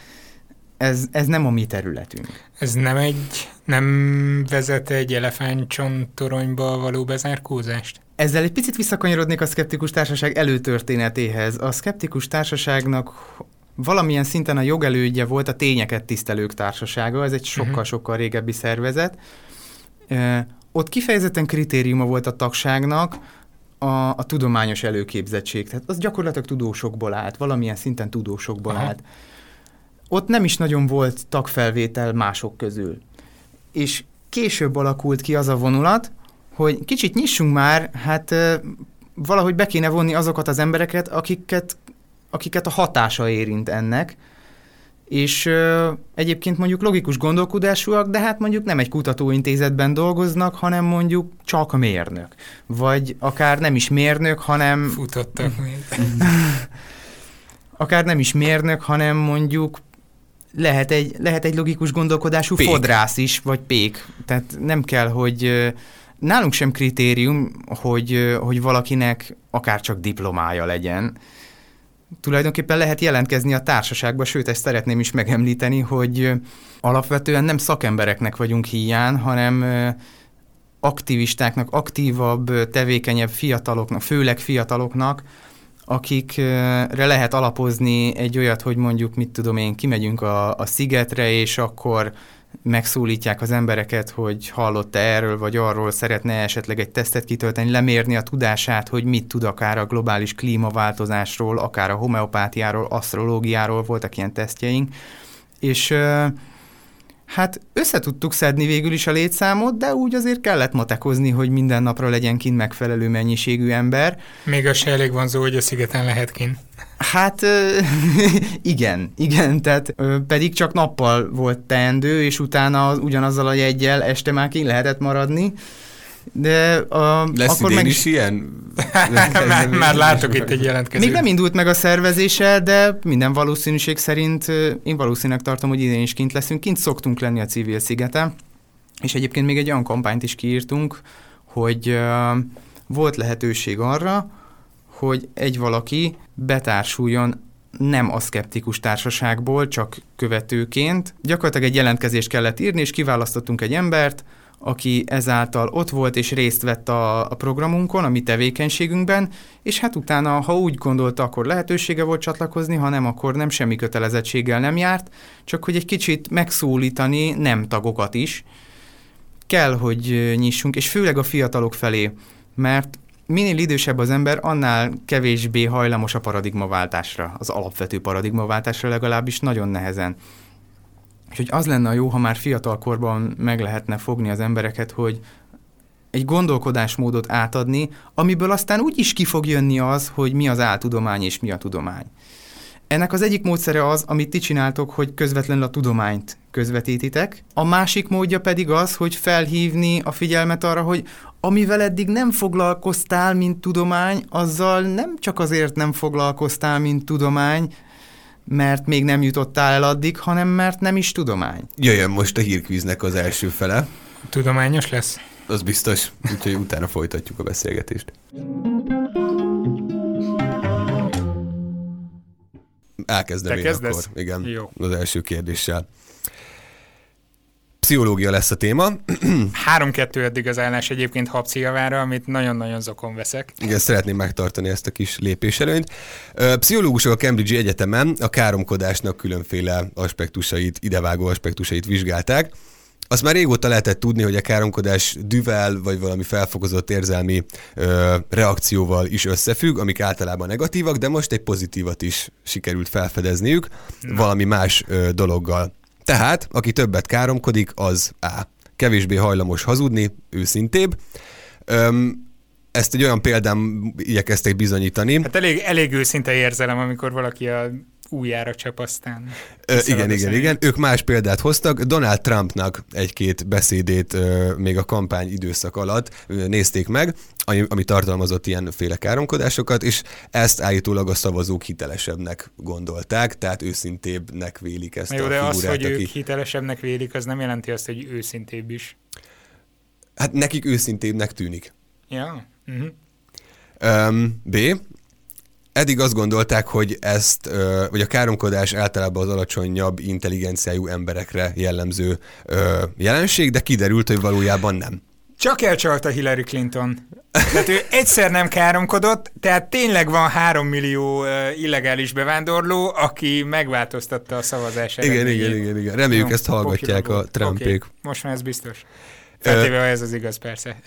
ez, ez nem a mi területünk. Ez nem egy, nem vezet egy elefántcsontoronyba való bezárkózást? Ezzel egy picit visszakanyarodnék a szkeptikus társaság előtörténetéhez. A szkeptikus társaságnak valamilyen szinten a jogelődje volt a tényeket tisztelők társasága, ez egy mhm. sokkal-sokkal régebbi szervezet. Ott kifejezetten kritériuma volt a tagságnak a, a tudományos előképzettség. Tehát az gyakorlatilag tudósokból állt, valamilyen szinten tudósokból Aha. állt. Ott nem is nagyon volt tagfelvétel mások közül. És később alakult ki az a vonulat, hogy kicsit nyissunk már, hát valahogy be kéne vonni azokat az embereket, akiket, akiket a hatása érint ennek, és ö, egyébként mondjuk logikus gondolkodásúak, de hát mondjuk nem egy kutatóintézetben dolgoznak, hanem mondjuk csak a mérnök. Vagy akár nem is mérnök, hanem... Futottak még. akár nem is mérnök, hanem mondjuk lehet egy, lehet egy logikus gondolkodású pék. fodrász is, vagy pék. Tehát nem kell, hogy nálunk sem kritérium, hogy, hogy valakinek akár csak diplomája legyen. Tulajdonképpen lehet jelentkezni a társaságba, sőt, ezt szeretném is megemlíteni, hogy alapvetően nem szakembereknek vagyunk hiány, hanem aktivistáknak, aktívabb, tevékenyebb fiataloknak, főleg fiataloknak, akikre lehet alapozni egy olyat, hogy mondjuk, mit tudom én, kimegyünk a, a szigetre, és akkor megszólítják az embereket, hogy hallott-e erről vagy arról, szeretne esetleg egy tesztet kitölteni, lemérni a tudását, hogy mit tud akár a globális klímaváltozásról, akár a homeopátiáról, asztrológiáról, voltak ilyen tesztjeink, és Hát össze tudtuk szedni végül is a létszámot, de úgy azért kellett matekozni, hogy minden napra legyen kint megfelelő mennyiségű ember. Még az se elég vonzó, hogy a szigeten lehet kint. Hát igen, igen, tehát pedig csak nappal volt teendő, és utána ugyanazzal a jegyel este már ki lehetett maradni. De a, Lesz akkor meg is ilyen? már, már látok itt egy jelentkezőt. Még nem indult meg a szervezése, de minden valószínűség szerint én valószínűleg tartom, hogy idén is kint leszünk. Kint szoktunk lenni a civil szigeten, és egyébként még egy olyan kampányt is kiírtunk, hogy uh, volt lehetőség arra, hogy egy valaki betársuljon nem a szkeptikus társaságból, csak követőként. Gyakorlatilag egy jelentkezést kellett írni, és kiválasztottunk egy embert, aki ezáltal ott volt és részt vett a, a programunkon, a mi tevékenységünkben, és hát utána, ha úgy gondolta, akkor lehetősége volt csatlakozni, ha nem, akkor nem semmi kötelezettséggel nem járt, csak hogy egy kicsit megszólítani nem tagokat is. Kell, hogy nyissunk, és főleg a fiatalok felé, mert minél idősebb az ember, annál kevésbé hajlamos a paradigmaváltásra, az alapvető paradigmaváltásra legalábbis nagyon nehezen. Úgyhogy az lenne a jó, ha már fiatalkorban meg lehetne fogni az embereket, hogy egy gondolkodásmódot átadni, amiből aztán úgy is ki fog jönni az, hogy mi az áltudomány és mi a tudomány. Ennek az egyik módszere az, amit ti csináltok, hogy közvetlenül a tudományt közvetítitek. A másik módja pedig az, hogy felhívni a figyelmet arra, hogy amivel eddig nem foglalkoztál, mint tudomány, azzal nem csak azért nem foglalkoztál, mint tudomány, mert még nem jutottál el addig, hanem mert nem is tudomány. Jöjjön most a hírkvíznek az első fele. Tudományos lesz? Az biztos, úgyhogy utána folytatjuk a beszélgetést. Elkezdem Te én kezdesz? akkor. Igen, Jó. az első kérdéssel. Pszichológia lesz a téma. 3-2 eddig az állás egyébként habciavára, amit nagyon-nagyon zokon veszek. Igen, szeretném megtartani ezt a kis lépéselőnyt. Pszichológusok a Cambridge Egyetemen a káromkodásnak különféle aspektusait, idevágó aspektusait vizsgálták. Azt már régóta lehetett tudni, hogy a káromkodás düvel vagy valami felfokozott érzelmi ö, reakcióval is összefügg, amik általában negatívak, de most egy pozitívat is sikerült felfedezniük, Na. valami más ö, dologgal. Tehát, aki többet káromkodik, az A. Kevésbé hajlamos hazudni, őszintébb. Öm, ezt egy olyan példán igyekeztek bizonyítani. Hát elég, elég őszinte érzelem, amikor valaki a újjára csap aztán. Ö, igen, igen, igen. Ők más példát hoztak. Donald Trumpnak egy-két beszédét ö, még a kampány időszak alatt ö, nézték meg, ami, ami tartalmazott ilyenféle káromkodásokat, és ezt állítólag a szavazók hitelesebbnek gondolták, tehát őszintébbnek vélik ezt Jó, a de figurát, az, hogy aki... ők hitelesebbnek vélik, az nem jelenti azt, hogy őszintébb is. Hát nekik őszintébbnek tűnik. Ja? Uh-huh. Um, B. Eddig azt gondolták, hogy ezt, vagy a káromkodás általában az alacsonyabb intelligenciájú emberekre jellemző jelenség, de kiderült, hogy valójában nem. Csak elcsalta Hillary Clinton. Tehát ő egyszer nem káromkodott, tehát tényleg van három millió illegális bevándorló, aki megváltoztatta a szavazás Igen, eredményét. igen, igen, igen. Reméljük ezt hallgatják a. Trumpék. Oké, Most már ez biztos. Feltéve, ha ez az igaz, persze.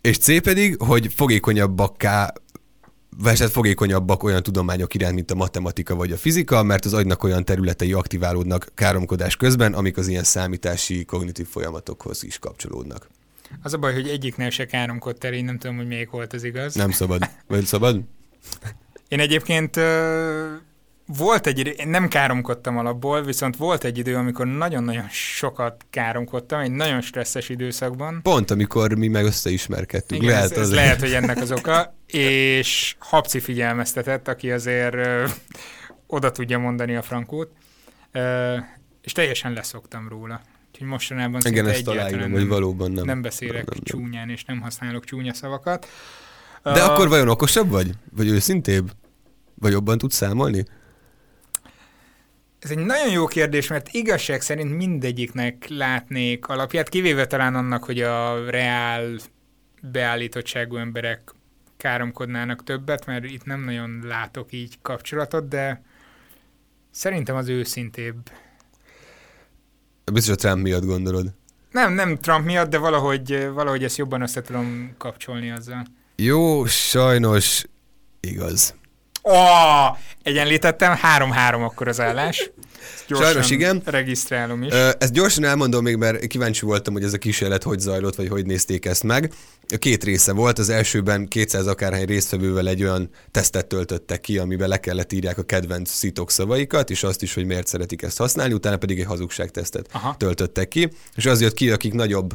És C pedig, hogy fogékonyabbakká hát fogékonyabbak olyan tudományok iránt, mint a matematika vagy a fizika, mert az agynak olyan területei aktiválódnak káromkodás közben, amik az ilyen számítási, kognitív folyamatokhoz is kapcsolódnak. Az a baj, hogy egyiknél se káromkodott el, én nem tudom, hogy melyik volt az igaz. Nem szabad. Vagy szabad? Én egyébként volt egy idő, én nem káromkodtam alapból, viszont volt egy idő, amikor nagyon-nagyon sokat káromkodtam, egy nagyon stresszes időszakban. Pont, amikor mi meg összeismerkedtünk. Igen, lehet, ez, ez lehet, hogy ennek az oka. És Habci figyelmeztetett, aki azért ö, oda tudja mondani a frankót, ö, és teljesen leszoktam róla. Úgyhogy mostanában Igen, szinte ezt egyáltalán nem, valóban nem. nem beszélek Nem, nem, csúnyán, és nem használok csúnya szavakat. De Ö, akkor vajon okosabb vagy? Vagy őszintébb? Vagy jobban tudsz számolni? Ez egy nagyon jó kérdés, mert igazság szerint mindegyiknek látnék alapját, kivéve talán annak, hogy a reál beállítottságú emberek káromkodnának többet, mert itt nem nagyon látok így kapcsolatot, de szerintem az őszintébb. Biztos a Trump miatt gondolod. Nem, nem Trump miatt, de valahogy, valahogy ezt jobban össze tudom kapcsolni azzal. Jó, sajnos igaz. Ó, egyenlítettem, 3-3 akkor az állás. Gyorsan Sajnos igen. Regisztrálom is. Ezt gyorsan elmondom még, mert kíváncsi voltam, hogy ez a kísérlet hogy zajlott, vagy hogy nézték ezt meg. Két része volt, az elsőben 200 akárhány résztvevővel egy olyan tesztet töltöttek ki, amiben le kellett írják a kedvenc szitok szavaikat, és azt is, hogy miért szeretik ezt használni, utána pedig egy hazugságtesztet Aha. töltöttek ki, és az jött ki, akik nagyobb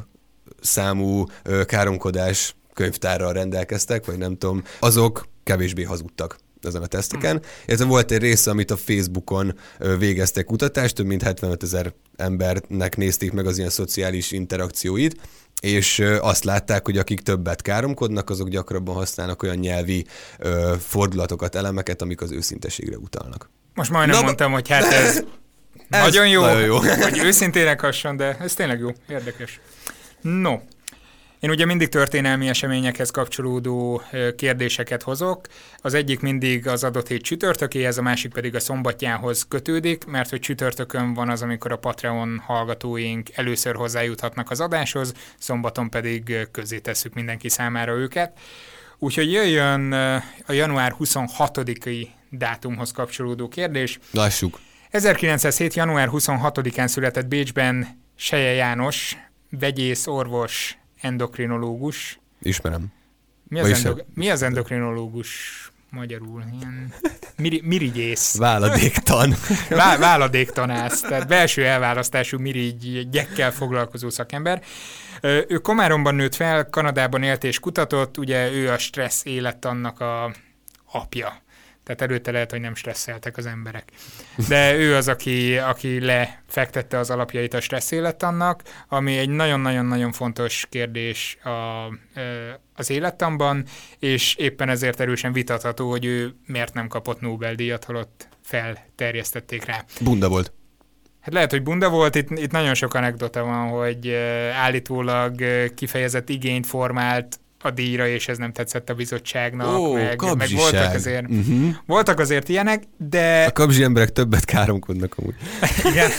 számú káromkodás könyvtárral rendelkeztek, vagy nem tudom, azok kevésbé hazudtak ezen a teszteken. Ez volt egy része, amit a Facebookon végeztek kutatást, több mint 75 ezer embernek nézték meg az ilyen szociális interakcióit, és azt látták, hogy akik többet káromkodnak, azok gyakrabban használnak olyan nyelvi ö, fordulatokat, elemeket, amik az őszinteségre utalnak. Most majdnem Na, mondtam, hogy hát ez, Ez nagyon jó, nagyon jó. hogy őszintének hasson, de ez tényleg jó, érdekes. No, én ugye mindig történelmi eseményekhez kapcsolódó kérdéseket hozok. Az egyik mindig az adott hét csütörtökéhez, a másik pedig a szombatjához kötődik, mert hogy csütörtökön van az, amikor a Patreon hallgatóink először hozzájuthatnak az adáshoz, szombaton pedig ö, közzé tesszük mindenki számára őket. Úgyhogy jöjjön a január 26-i dátumhoz kapcsolódó kérdés. Lássuk. 1907. január 26-án született Bécsben Seje János, vegyész, orvos, endokrinológus. Ismerem. Mi az, Vagyis endok- mi az endokrinológus magyarul? Ilyen miri- mirigyész. Váladéktan. Vá- váladéktanász, tehát belső elválasztású mirigyekkel foglalkozó szakember. Ő Komáromban nőtt fel, Kanadában élt és kutatott, ugye ő a stressz életannak a apja. Tehát előtte lehet, hogy nem stresszeltek az emberek. De ő az, aki, aki lefektette az alapjait a stressz élettannak, ami egy nagyon-nagyon-nagyon fontos kérdés a, az élettanban, és éppen ezért erősen vitatható, hogy ő miért nem kapott Nobel-díjat, holott felterjesztették rá. Bunda volt. Hát lehet, hogy bunda volt, itt, itt nagyon sok anekdota van, hogy állítólag kifejezett igényt formált a díjra, és ez nem tetszett a bizottságnak, Ó, meg, meg kapzsiság. voltak azért, Uh-huh. voltak azért ilyenek, de A kapzsi emberek többet káromkodnak amúgy. igen.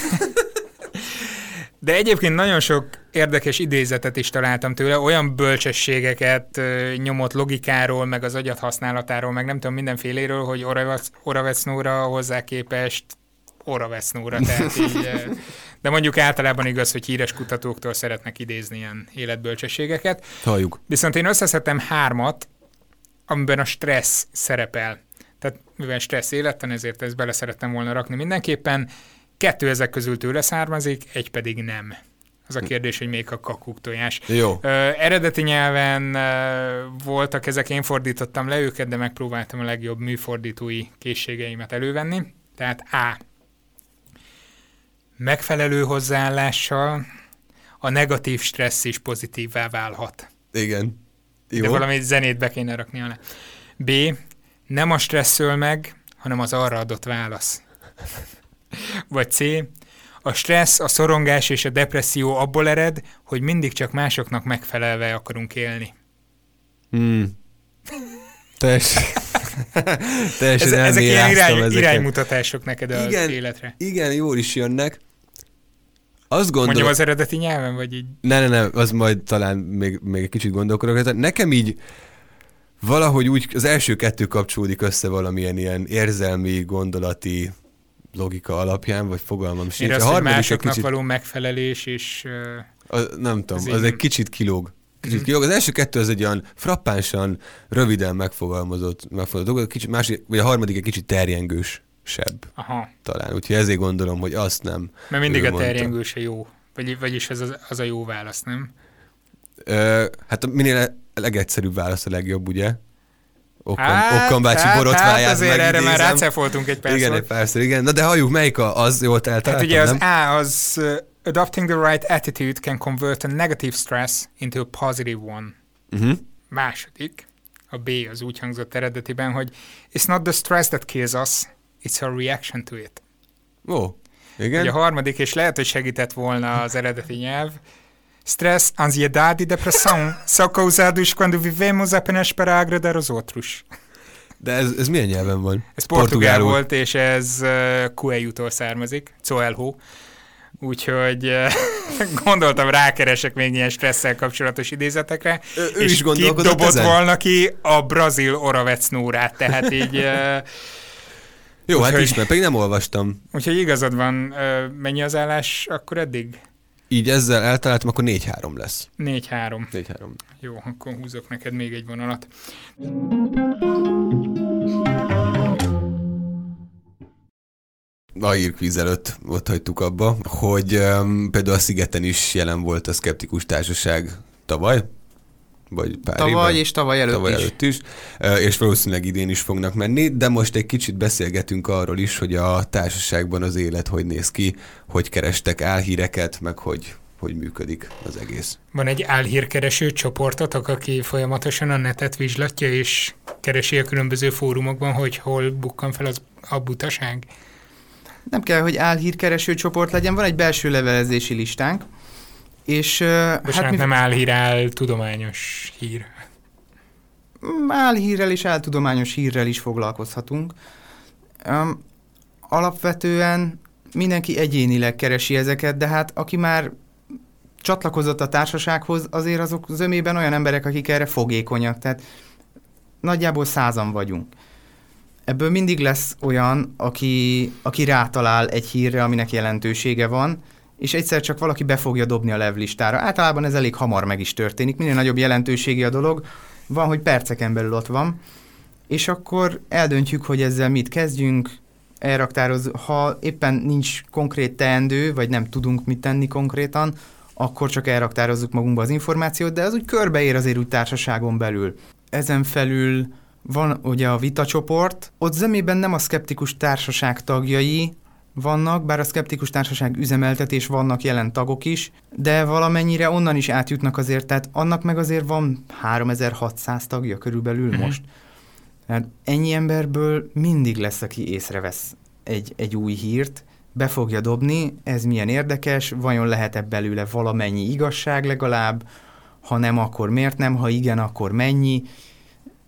De egyébként nagyon sok érdekes idézetet is találtam tőle, olyan bölcsességeket nyomott logikáról, meg az agyat használatáról, meg nem tudom mindenféléről, hogy Oravecnóra hozzá képest Oravecnóra, tehát így, de mondjuk általában igaz, hogy híres kutatóktól szeretnek idézni ilyen életbölcsességeket. Halljuk. Viszont én összeszedtem hármat, amiben a stressz szerepel. Tehát mivel stressz életten, ezért ezt bele szerettem volna rakni mindenképpen. Kettő ezek közül tőle származik, egy pedig nem. Az a kérdés, hogy még a kakuk tojás. Jó. Ö, eredeti nyelven ö, voltak ezek, én fordítottam le őket, de megpróbáltam a legjobb műfordítói készségeimet elővenni. Tehát A. Megfelelő hozzáállással a negatív stressz is pozitívvá válhat. Igen. Jó. De valami zenét be kéne rakni alá. B. Nem a stresszől meg, hanem az arra adott válasz. Vagy C. A stressz, a szorongás és a depresszió abból ered, hogy mindig csak másoknak megfelelve akarunk élni. Hmm. Teljesen, teljesen Ez, ezek ilyen irány, ezeket. iránymutatások neked az Igen. életre. Igen, jól is jönnek. Azt gondolom... Mondjam az eredeti nyelven, vagy így? Ne, ne, ne, az majd talán még, még egy kicsit gondolkodok. rajta. Nekem így valahogy úgy az első kettő kapcsolódik össze valamilyen ilyen érzelmi, gondolati logika alapján, vagy fogalmam sincs. Én az, A hogy harmadik másoknak kicsit, való megfelelés, és ö, a, nem tudom, Ez az így- egy kicsit kilóg. Kicsit Mhm. kilóg. Az első kettő az egy olyan frappánsan, röviden megfogalmazott, megfogalmazott dolog, kicsit másik, vagy a harmadik egy kicsit terjengős sebb aha, talán. Úgyhogy ezért gondolom, hogy azt nem. mert mindig a mondta. terjengő se jó. Vagy, vagyis az, az, az a jó válasz, nem? Ö, hát minél legegyszerűbb válasz a legjobb, ugye? Okkan, Hát, Okkan bácsi hát, borotváját hát azért erre már rácefoltunk egy perc. Igen, egy párszor, igen. Na de halljuk, melyik a, az jól Tehát eltaláltam, ugye az nem? A az adopting the right attitude can convert a negative stress into a positive one. Uh-huh. Második, a B az úgy hangzott eredetiben, hogy it's not the stress that kills us, it's our reaction to it. Ó, igen. Ugye a harmadik, és lehet, hogy segített volna az eredeti nyelv, Stress, ansiedade e depressão são causados quando vivemos apenas para agradar os outros. De ez, ez milyen nyelven van? Ez portugál Portugálul. volt, és ez uh, Coelho-tól származik, Coelho. Úgyhogy uh, gondoltam, rákeresek még ilyen stresszel kapcsolatos idézetekre. Ő, ő és is gondolkodott dobott ezen? volna ki a brazil Oravec Nórát, tehát így... Uh, Jó, hát Úgyhogy- ismer, pedig nem olvastam. úgyhogy igazad van, uh, mennyi az állás akkor eddig? Így ezzel eltaláltam, akkor 4-3 lesz. 4-3. 4-3. Jó, akkor húzok neked még egy vonalat. A hírkvíz előtt ott hagytuk abba, hogy um, például a szigeten is jelen volt a szkeptikus társaság tavaly, vagy pár Tavaly éve. és tavaly előtt tavaly is. előtt is, és valószínűleg idén is fognak menni, de most egy kicsit beszélgetünk arról is, hogy a társaságban az élet hogy néz ki, hogy kerestek álhíreket, meg hogy, hogy működik az egész. Van egy álhírkereső csoportotok, aki folyamatosan a netet vizslatja, és keresi a különböző fórumokban, hogy hol bukkan fel az, a butaság. Nem kell, hogy álhírkereső csoport legyen, van egy belső levelezési listánk, és uh, Bocsánat, hát mi nem álhír, áll tudományos hír. Mm, álhírrel és áltudományos hírrel is foglalkozhatunk. Um, alapvetően mindenki egyénileg keresi ezeket, de hát aki már csatlakozott a társasághoz, azért azok zömében olyan emberek, akik erre fogékonyak, tehát nagyjából százan vagyunk. Ebből mindig lesz olyan, aki, aki rátalál egy hírre, aminek jelentősége van, és egyszer csak valaki be fogja dobni a levlistára. Általában ez elég hamar meg is történik, minél nagyobb jelentőségi a dolog, van, hogy perceken belül ott van, és akkor eldöntjük, hogy ezzel mit kezdjünk, elraktároz, ha éppen nincs konkrét teendő, vagy nem tudunk mit tenni konkrétan, akkor csak elraktározzuk magunkba az információt, de az úgy körbeér azért úgy társaságon belül. Ezen felül van ugye a vitacsoport, ott zömében nem a szkeptikus társaság tagjai vannak, bár a szkeptikus társaság üzemeltetés vannak jelen tagok is, de valamennyire onnan is átjutnak azért, tehát annak meg azért van 3600 tagja körülbelül Mhm. most. Tehát ennyi emberből mindig lesz, aki észrevesz egy, egy új hírt, be fogja dobni, ez milyen érdekes, vajon lehet-e belőle valamennyi igazság legalább, ha nem, akkor miért nem, ha igen, akkor mennyi,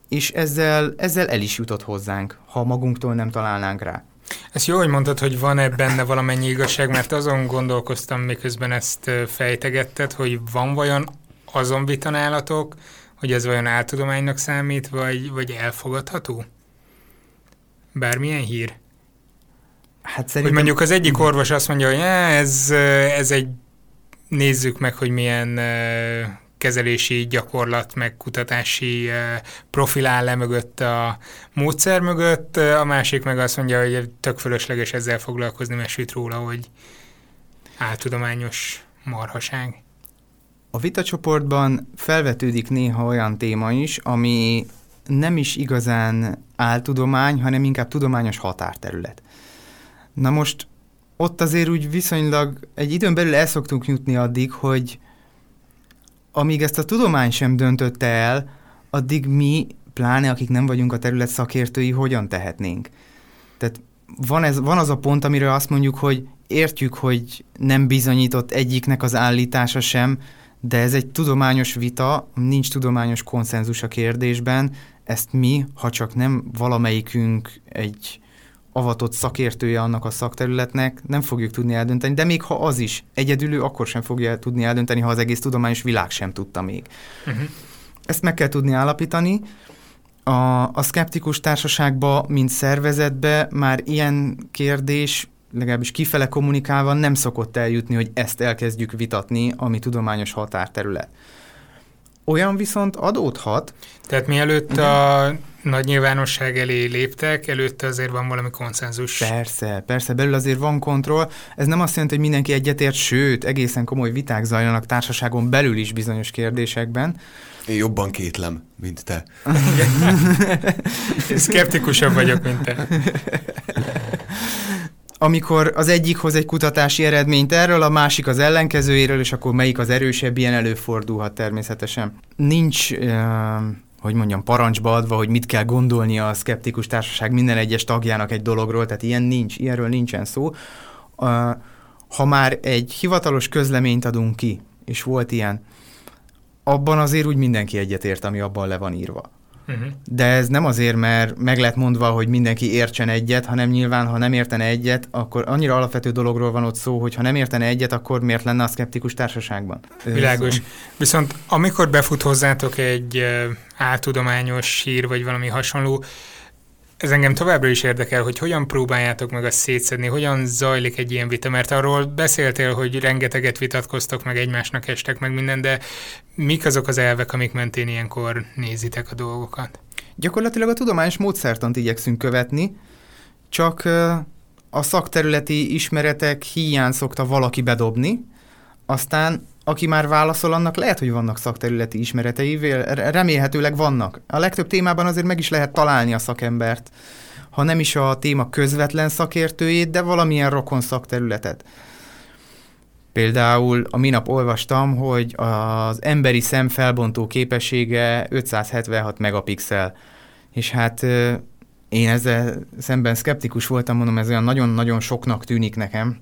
és ezzel, ezzel el is jutott hozzánk, ha magunktól nem találnánk rá. Ezt jó, hogy mondtad, hogy van-e benne valamennyi igazság, mert azon gondolkoztam, miközben ezt fejtegetted, hogy van vajon azon vitanálatok, hogy ez vajon áltudománynak számít, vagy, vagy elfogadható? Bármilyen hír? Hát Hogy szerintem... mondjuk az egyik orvos azt mondja, hogy "Á, ez, ez egy, nézzük meg, hogy milyen kezelési gyakorlat, meg kutatási profil áll le mögött a módszer mögött, a másik meg azt mondja, hogy tök fölösleges ezzel foglalkozni, mert süt róla, hogy áltudományos marhaság. A vitacsoportban felvetődik néha olyan téma is, ami nem is igazán áltudomány, hanem inkább tudományos határterület. Na most ott azért úgy viszonylag egy időn belül el szoktunk jutni addig, hogy amíg ezt a tudomány sem döntötte el, addig mi, pláne akik nem vagyunk a terület szakértői, hogyan tehetnénk. Tehát van, ez, van az a pont, amire azt mondjuk, hogy értjük, hogy nem bizonyított egyiknek az állítása sem, de ez egy tudományos vita, nincs tudományos konszenzus a kérdésben, ezt mi, ha csak nem valamelyikünk egy avatott szakértője annak a szakterületnek, nem fogjuk tudni eldönteni, de még ha az is egyedül, ő akkor sem fogja tudni eldönteni, ha az egész tudományos világ sem tudta még. Uh-huh. Ezt meg kell tudni állapítani. A, a szkeptikus társaságba, mint szervezetbe már ilyen kérdés legalábbis kifele kommunikálva nem szokott eljutni, hogy ezt elkezdjük vitatni, ami tudományos határterület. Olyan viszont adódhat. Tehát mielőtt a nagy nyilvánosság elé léptek, előtte azért van valami konszenzus. Persze, persze, belül azért van kontroll. Ez nem azt jelenti, hogy mindenki egyetért, sőt, egészen komoly viták zajlanak társaságon belül is bizonyos kérdésekben. Én jobban kétlem, mint te. Szkeptikusabb vagyok, mint te. amikor az egyik hoz egy kutatási eredményt erről, a másik az ellenkezőjéről, és akkor melyik az erősebb, ilyen előfordulhat természetesen. Nincs, uh, hogy mondjam, parancsba adva, hogy mit kell gondolnia a szkeptikus társaság minden egyes tagjának egy dologról, tehát ilyen nincs, ilyenről nincsen szó. Ha már egy hivatalos közleményt adunk ki, és volt ilyen, abban azért úgy mindenki egyetért, ami abban le van írva. Uh-huh. De ez nem azért, mert meg lett mondva, hogy mindenki értsen egyet, hanem nyilván, ha nem értene egyet, akkor annyira alapvető dologról van ott szó, hogy ha nem értene egyet, akkor miért lenne a szkeptikus társaságban? Világos. Viszont amikor befut hozzátok egy áltudományos hír, vagy valami hasonló, ez engem továbbra is érdekel, hogy hogyan próbáljátok meg azt szétszedni, hogyan zajlik egy ilyen vita, mert arról beszéltél, hogy rengeteget vitatkoztok, meg egymásnak estek, meg minden, de mik azok az elvek, amik mentén ilyenkor nézitek a dolgokat? Gyakorlatilag a tudományos módszertant igyekszünk követni, csak a szakterületi ismeretek hiány szokta valaki bedobni, aztán aki már válaszol, annak lehet, hogy vannak szakterületi ismeretei, remélhetőleg vannak. A legtöbb témában azért meg is lehet találni a szakembert, ha nem is a téma közvetlen szakértőjét, de valamilyen rokon szakterületet. Például a minap olvastam, hogy az emberi szem felbontó képessége 576 megapixel, és hát én ezzel szemben szkeptikus voltam, mondom, ez olyan nagyon-nagyon soknak tűnik nekem,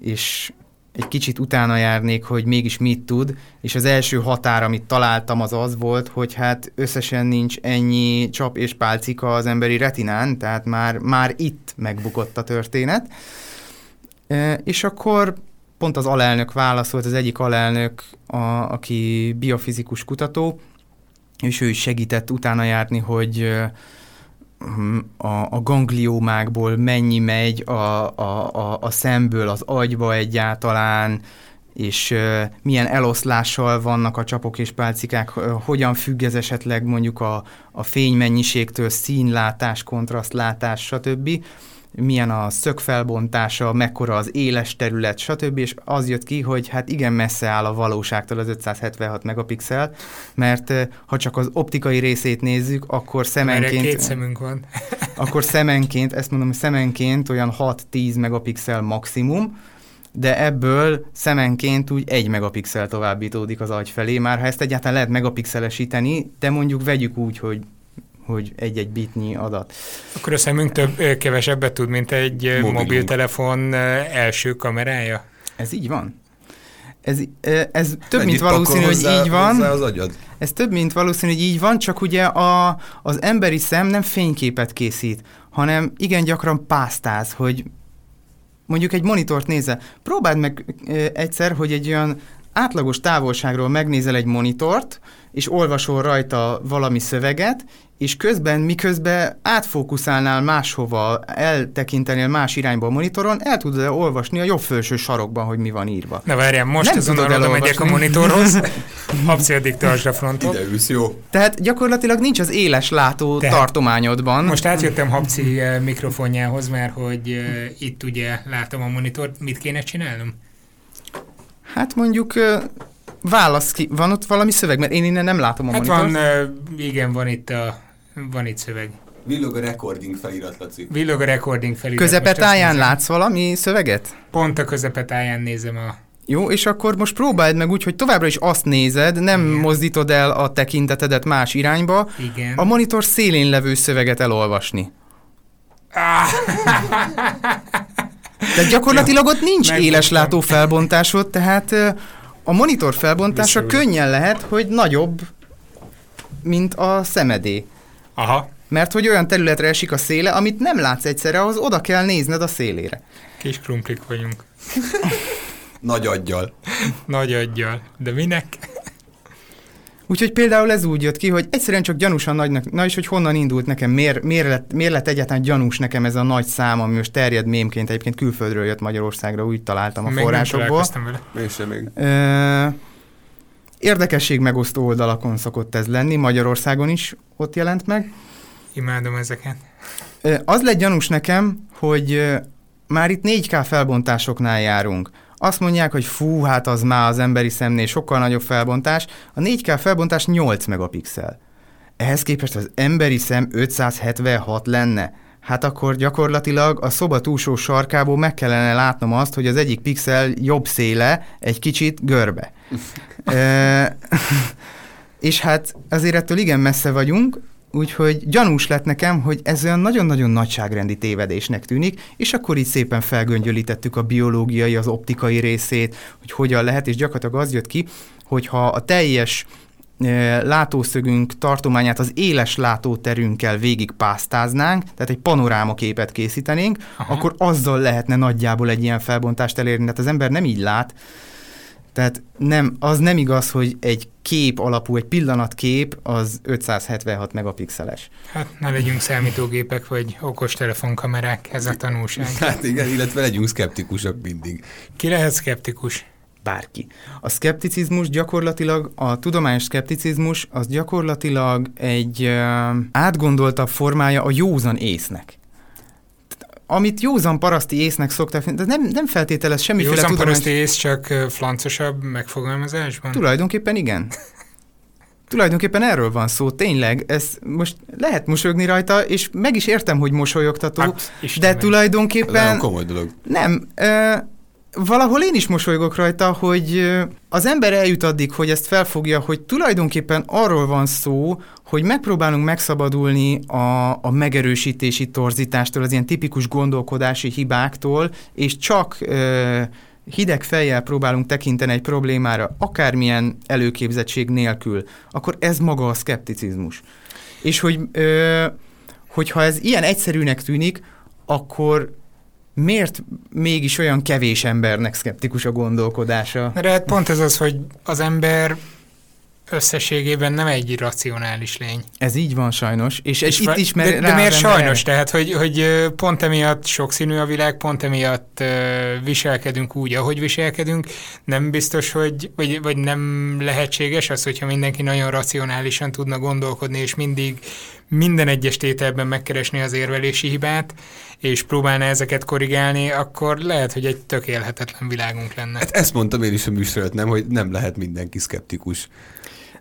és egy kicsit utána járnék, hogy mégis mit tud, és az első határ, amit találtam, az az volt, hogy hát összesen nincs ennyi csap és pálcika az emberi retinán, tehát már, már itt megbukott a történet. E, és akkor pont az alelnök válaszolt, az egyik alelnök, a, aki biofizikus kutató, és ő is segített utána járni, hogy a, a gangliómákból mennyi megy a, a, a, a szemből az agyba egyáltalán, és milyen eloszlással vannak a csapok és pálcikák, hogyan függ ez esetleg mondjuk a, a fénymennyiségtől, színlátás, kontrasztlátás, stb milyen a szögfelbontása, mekkora az éles terület, stb. És az jött ki, hogy hát igen messze áll a valóságtól az 576 megapixel, mert ha csak az optikai részét nézzük, akkor szemenként... két szemünk van. akkor szemenként, ezt mondom, szemenként olyan 6-10 megapixel maximum, de ebből szemenként úgy egy megapixel továbbítódik az agy felé, már ha ezt egyáltalán lehet megapixelesíteni, de mondjuk vegyük úgy, hogy hogy egy-egy bitnyi adat. Akkor a szemünk több, kevesebbet tud, mint egy Mobilunk. mobiltelefon első kamerája? Ez így van. Ez, ez több, Mennyit mint valószínű, hogy így van. Az agyad? Ez több, mint valószínű, hogy így van, csak ugye a, az emberi szem nem fényképet készít, hanem igen gyakran pásztáz, hogy mondjuk egy monitort nézze. Próbáld meg egyszer, hogy egy olyan átlagos távolságról megnézel egy monitort, és olvasol rajta valami szöveget, és közben, miközben átfókuszálnál máshova, eltekintenél más irányba a monitoron, el tudod olvasni a jobb felső sarokban, hogy mi van írva. Na várjál, most Nem tudod oda megyek a monitorhoz, addig tartsd a frontot. Ide ülsz, jó? Tehát gyakorlatilag nincs az éles látó Tehát tartományodban. Most átjöttem Habci eh, mikrofonjához, mert hogy eh, itt ugye látom a monitort. Mit kéne csinálnom? Hát mondjuk válasz ki, van ott valami szöveg, mert én innen nem látom a Hát monitort. van, igen, van itt a van itt szöveg. Villog a recording felirat, Laci. Villog a recording felirat. Közepetáján látsz valami szöveget? Pont a közepetáján nézem a... Jó, és akkor most próbáld meg úgy, hogy továbbra is azt nézed, nem Igen. mozdítod el a tekintetedet más irányba, Igen. a monitor szélén levő szöveget elolvasni. Ah, Tehát gyakorlatilag ott nincs Megbuktam. éles látó felbontásod, tehát a monitor felbontása Visszaülök. könnyen lehet, hogy nagyobb, mint a szemedé. aha, Mert hogy olyan területre esik a széle, amit nem látsz egyszerre, ahhoz oda kell nézned a szélére. kis krumplik vagyunk. Nagy aggyal. Nagy aggyal. De minek? Úgyhogy például ez úgy jött ki, hogy egyszerűen csak gyanúsan nagynak, na és hogy honnan indult nekem, miért, miért, lett, miért lett egyáltalán gyanús nekem ez a nagy szám, ami most terjed mémként, egyébként külföldről jött Magyarországra, úgy találtam a Még forrásokból. Én sem még. Ö, érdekesség megosztó oldalakon szokott ez lenni, Magyarországon is ott jelent meg. Imádom ezeket. Ö, az lett gyanús nekem, hogy ö, már itt 4K felbontásoknál járunk. Azt mondják, hogy fú, hát az már az emberi szemnél sokkal nagyobb felbontás. A 4K felbontás 8 megapixel. Ehhez képest az emberi szem 576 lenne. Hát akkor gyakorlatilag a szoba túlsó sarkából meg kellene látnom azt, hogy az egyik pixel jobb széle egy kicsit görbe. Ö, és hát azért ettől igen messze vagyunk, úgyhogy gyanús lett nekem, hogy ez olyan nagyon-nagyon nagyságrendi tévedésnek tűnik, és akkor így szépen felgöngyölítettük a biológiai, az optikai részét, hogy hogyan lehet, és gyakorlatilag az jött ki, hogyha a teljes eh, látószögünk tartományát az éles látóterünkkel végig pásztáznánk, tehát egy panorámaképet készítenénk, Aha. akkor azzal lehetne nagyjából egy ilyen felbontást elérni. Tehát az ember nem így lát, tehát nem, az nem igaz, hogy egy kép alapú, egy pillanatkép az 576 megapixeles. Hát ne legyünk számítógépek vagy okos telefonkamerák, ez a tanulság. Hát igen, illetve legyünk szkeptikusak mindig. Ki lehet szkeptikus? Bárki. A szkepticizmus gyakorlatilag, a tudományos szkepticizmus az gyakorlatilag egy ö, átgondoltabb formája a józan észnek. Amit józan paraszti észnek szokták, de nem, nem feltételez semmiféle Józan tudományos... paraszti ész csak flancosabb megfogalmazásban? Tulajdonképpen igen. Tulajdonképpen erről van szó, tényleg. Ez most lehet mosolyogni rajta, és meg is értem, hogy mosolyogtató, Hát, de meg. Ez tulajdonképpen komoly dolog. nem. Ö, valahol én is mosolygok rajta, hogy az ember eljut addig, hogy ezt felfogja, hogy tulajdonképpen arról van szó, hogy megpróbálunk megszabadulni a, a megerősítési torzítástól, az ilyen tipikus gondolkodási hibáktól, és csak ö, hideg fejjel próbálunk tekinteni egy problémára, akármilyen előképzettség nélkül, akkor ez maga a szkepticizmus. És hogy, ö, hogyha ez ilyen egyszerűnek tűnik, akkor miért mégis olyan kevés embernek szkeptikus a gondolkodása? De hát pont ez az, hogy az ember összességében nem egy racionális lény. Ez így van sajnos, és, és itt is mer- de, de miért sajnos? el- Tehát, hogy, hogy pont emiatt sokszínű a világ, pont emiatt viselkedünk úgy, ahogy viselkedünk. Nem biztos, hogy, vagy, vagy nem lehetséges az, hogyha mindenki nagyon racionálisan tudna gondolkodni, és mindig minden egyes tételben megkeresni az érvelési hibát, és próbálna ezeket korrigálni, akkor lehet, hogy egy tökélhetetlen világunk lenne. Hát ezt mondtam én is a műsor előtt, nem, hogy nem lehet mindenki szkeptikus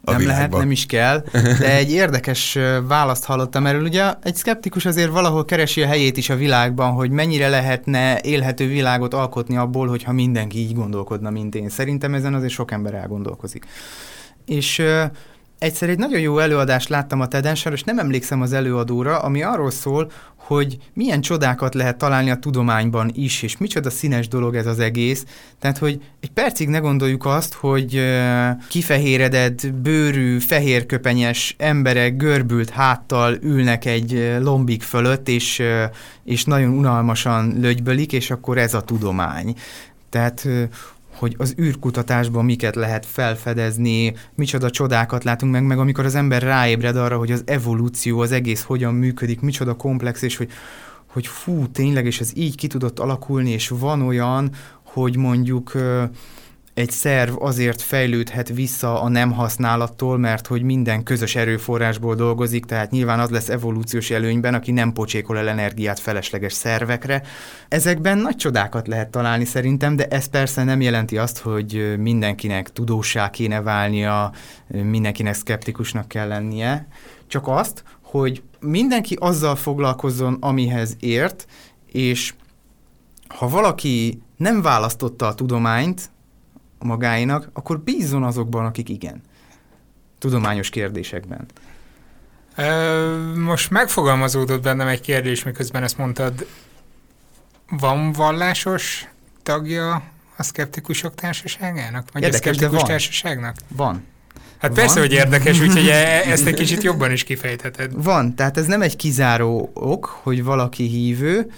a nem világban. lehet, nem is kell, de egy érdekes választ hallottam erről. Ugye egy szkeptikus azért valahol keresi a helyét is a világban, hogy mennyire lehetne élhető világot alkotni abból, hogyha mindenki így gondolkodna, mint én. Szerintem ezen azért sok ember elgondolkozik. És egyszer egy nagyon jó előadást láttam a TED-en, sajnos nem emlékszem az előadóra, ami arról szól, hogy milyen csodákat lehet találni a tudományban is, és micsoda színes dolog ez az egész. Tehát, hogy egy percig ne gondoljuk azt, hogy kifehéredett, bőrű, fehérköpenyes emberek görbült háttal ülnek egy lombik fölött, és, és nagyon unalmasan lögybölik, és akkor ez a tudomány. Tehát, hogy az űrkutatásban miket lehet felfedezni, micsoda csodákat látunk meg, meg amikor az ember ráébred arra, hogy az evolúció, az egész hogyan működik, micsoda komplex, és hogy, hogy fú, tényleg, és ez így ki tudott alakulni, és van olyan, hogy mondjuk egy szerv azért fejlődhet vissza a nem használattól, mert hogy minden közös erőforrásból dolgozik, tehát nyilván az lesz evolúciós előnyben, aki nem pocsékol el energiát felesleges szervekre. Ezekben nagy csodákat lehet találni szerintem, de ez persze nem jelenti azt, hogy mindenkinek tudósá kéne válnia, mindenkinek szkeptikusnak kell lennie, csak azt, hogy mindenki azzal foglalkozzon, amihez ért, és ha valaki nem választotta a tudományt, magáinak, akkor bízzon azokban, akik igen. Tudományos kérdésekben. Most megfogalmazódott bennem egy kérdés, miközben ezt mondtad. Van vallásos tagja a szkeptikusok társaságának? Vagy érdekes, a szkeptikus van. társaságnak? Van. Hát persze, van. hogy érdekes, úgyhogy e- ezt egy kicsit jobban is kifejtheted. Van, tehát ez nem egy kizáró ok, hogy valaki hívő.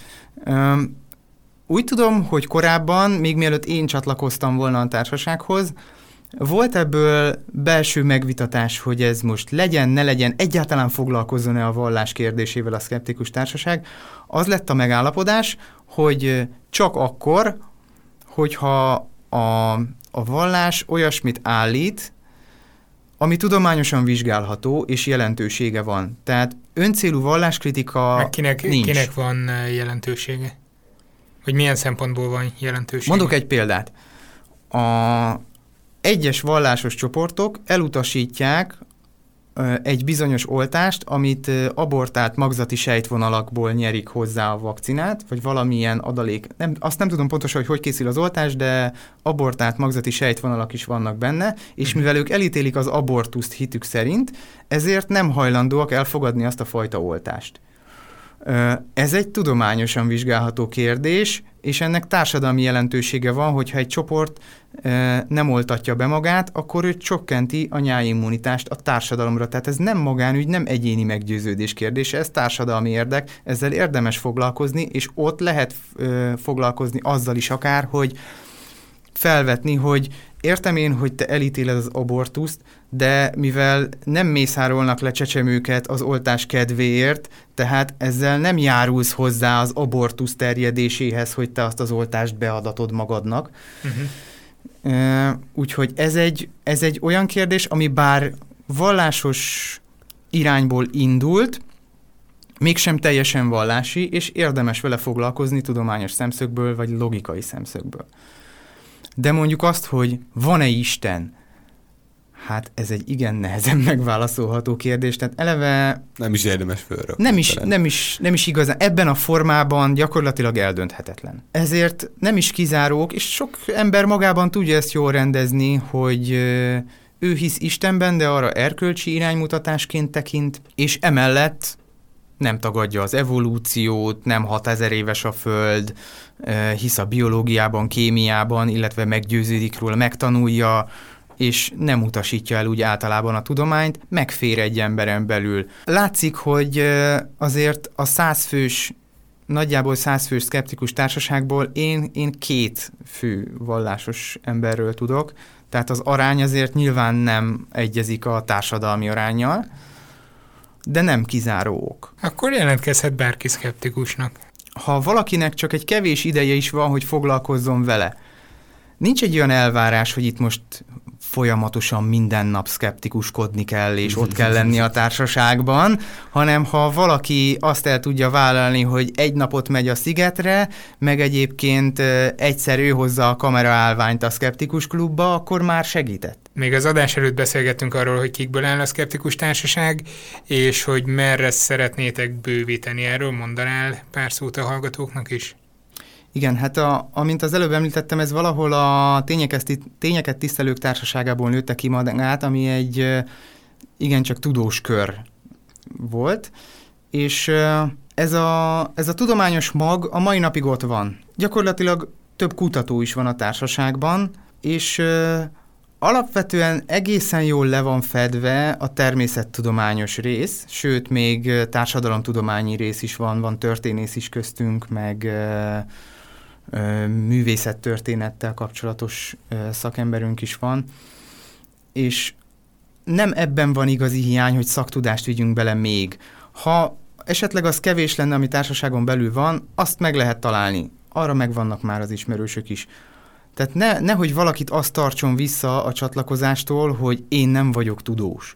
Úgy tudom, hogy korábban, még mielőtt én csatlakoztam volna a társasághoz, volt ebből belső megvitatás, hogy ez most legyen, ne legyen, egyáltalán foglalkozzon-e a vallás kérdésével a szkeptikus társaság. Az lett a megállapodás, hogy csak akkor, hogyha a, a vallás olyasmit állít, ami tudományosan vizsgálható és jelentősége van. Tehát öncélú valláskritika Meg kinek, nincs. kinek van jelentősége? Hogy milyen szempontból van jelentőség? Mondok egy példát. A egyes vallásos csoportok elutasítják egy bizonyos oltást, amit abortált magzati sejtvonalakból nyerik hozzá a vakcinát, vagy valamilyen adalék. Nem, azt nem tudom pontosan, hogy hogy készül az oltás, de abortált magzati sejtvonalak is vannak benne, és mhm. mivel ők elítélik az abortuszt hitük szerint, ezért nem hajlandóak elfogadni azt a fajta oltást. Ez egy tudományosan vizsgálható kérdés, és ennek társadalmi jelentősége van, hogyha egy csoport nem oltatja be magát, akkor ő csökkenti a nyáimmunitást a társadalomra. Tehát ez nem magánügy, nem egyéni meggyőződés kérdése, ez társadalmi érdek, ezzel érdemes foglalkozni, és ott lehet foglalkozni azzal is akár, hogy felvetni, hogy értem én, hogy te elítéled az abortuszt, de mivel nem mészárolnak le csecsemőket az oltás kedvéért, tehát ezzel nem járulsz hozzá az abortusz terjedéséhez, hogy te azt az oltást beadatod magadnak. Uh-huh. Uh, úgyhogy ez egy, ez egy olyan kérdés, ami bár vallásos irányból indult, mégsem teljesen vallási, és érdemes vele foglalkozni tudományos szemszögből, vagy logikai szemszögből. De mondjuk azt, hogy van-e Isten, Hát ez egy igen nehezen megválaszolható kérdés, tehát eleve... Nem is érdemes fölre. Nem is, nem, is, nem is igazán. Ebben a formában gyakorlatilag eldönthetetlen. Ezért nem is kizárók, és sok ember magában tudja ezt jól rendezni, hogy ő hisz Istenben, de arra erkölcsi iránymutatásként tekint, és emellett nem tagadja az evolúciót, nem 6000 éves a Föld, hisz a biológiában, kémiában, illetve meggyőződik róla, megtanulja, és nem utasítja el úgy általában a tudományt, megfér egy emberen belül. Látszik, hogy azért a százfős nagyjából százfős szkeptikus társaságból én, én két fő vallásos emberről tudok, tehát az arány azért nyilván nem egyezik a társadalmi arányjal, de nem kizáró ok. Akkor jelentkezhet bárki szkeptikusnak. Ha valakinek csak egy kevés ideje is van, hogy foglalkozzon vele, nincs egy olyan elvárás, hogy itt most folyamatosan minden nap szkeptikuskodni kell, és ott kell lenni a társaságban, hanem ha valaki azt el tudja vállalni, hogy egy napot megy a szigetre, meg egyébként egyszer ő hozza a kamera állványt a szkeptikus klubba, akkor már segített. Még az adás előtt beszélgettünk arról, hogy kikből áll a szkeptikus társaság, és hogy merre szeretnétek bővíteni. Erről mondanál pár szót a hallgatóknak is? Igen, hát a, amint az előbb említettem, ez valahol a tényeket, tényeket tisztelők társaságából nőtte ki magát, ami egy igencsak tudós kör volt, és ez a, ez a tudományos mag a mai napig ott van. Gyakorlatilag több kutató is van a társaságban, és alapvetően egészen jól le van fedve a természettudományos rész, sőt, még társadalomtudományi rész is van, van történész is köztünk, meg művészettörténettel kapcsolatos szakemberünk is van, és nem ebben van igazi hiány, hogy szaktudást vigyünk bele még. Ha esetleg az kevés lenne, ami társaságon belül van, azt meg lehet találni. Arra megvannak már az ismerősök is. Tehát ne, nehogy valakit azt tartson vissza a csatlakozástól, hogy én nem vagyok tudós.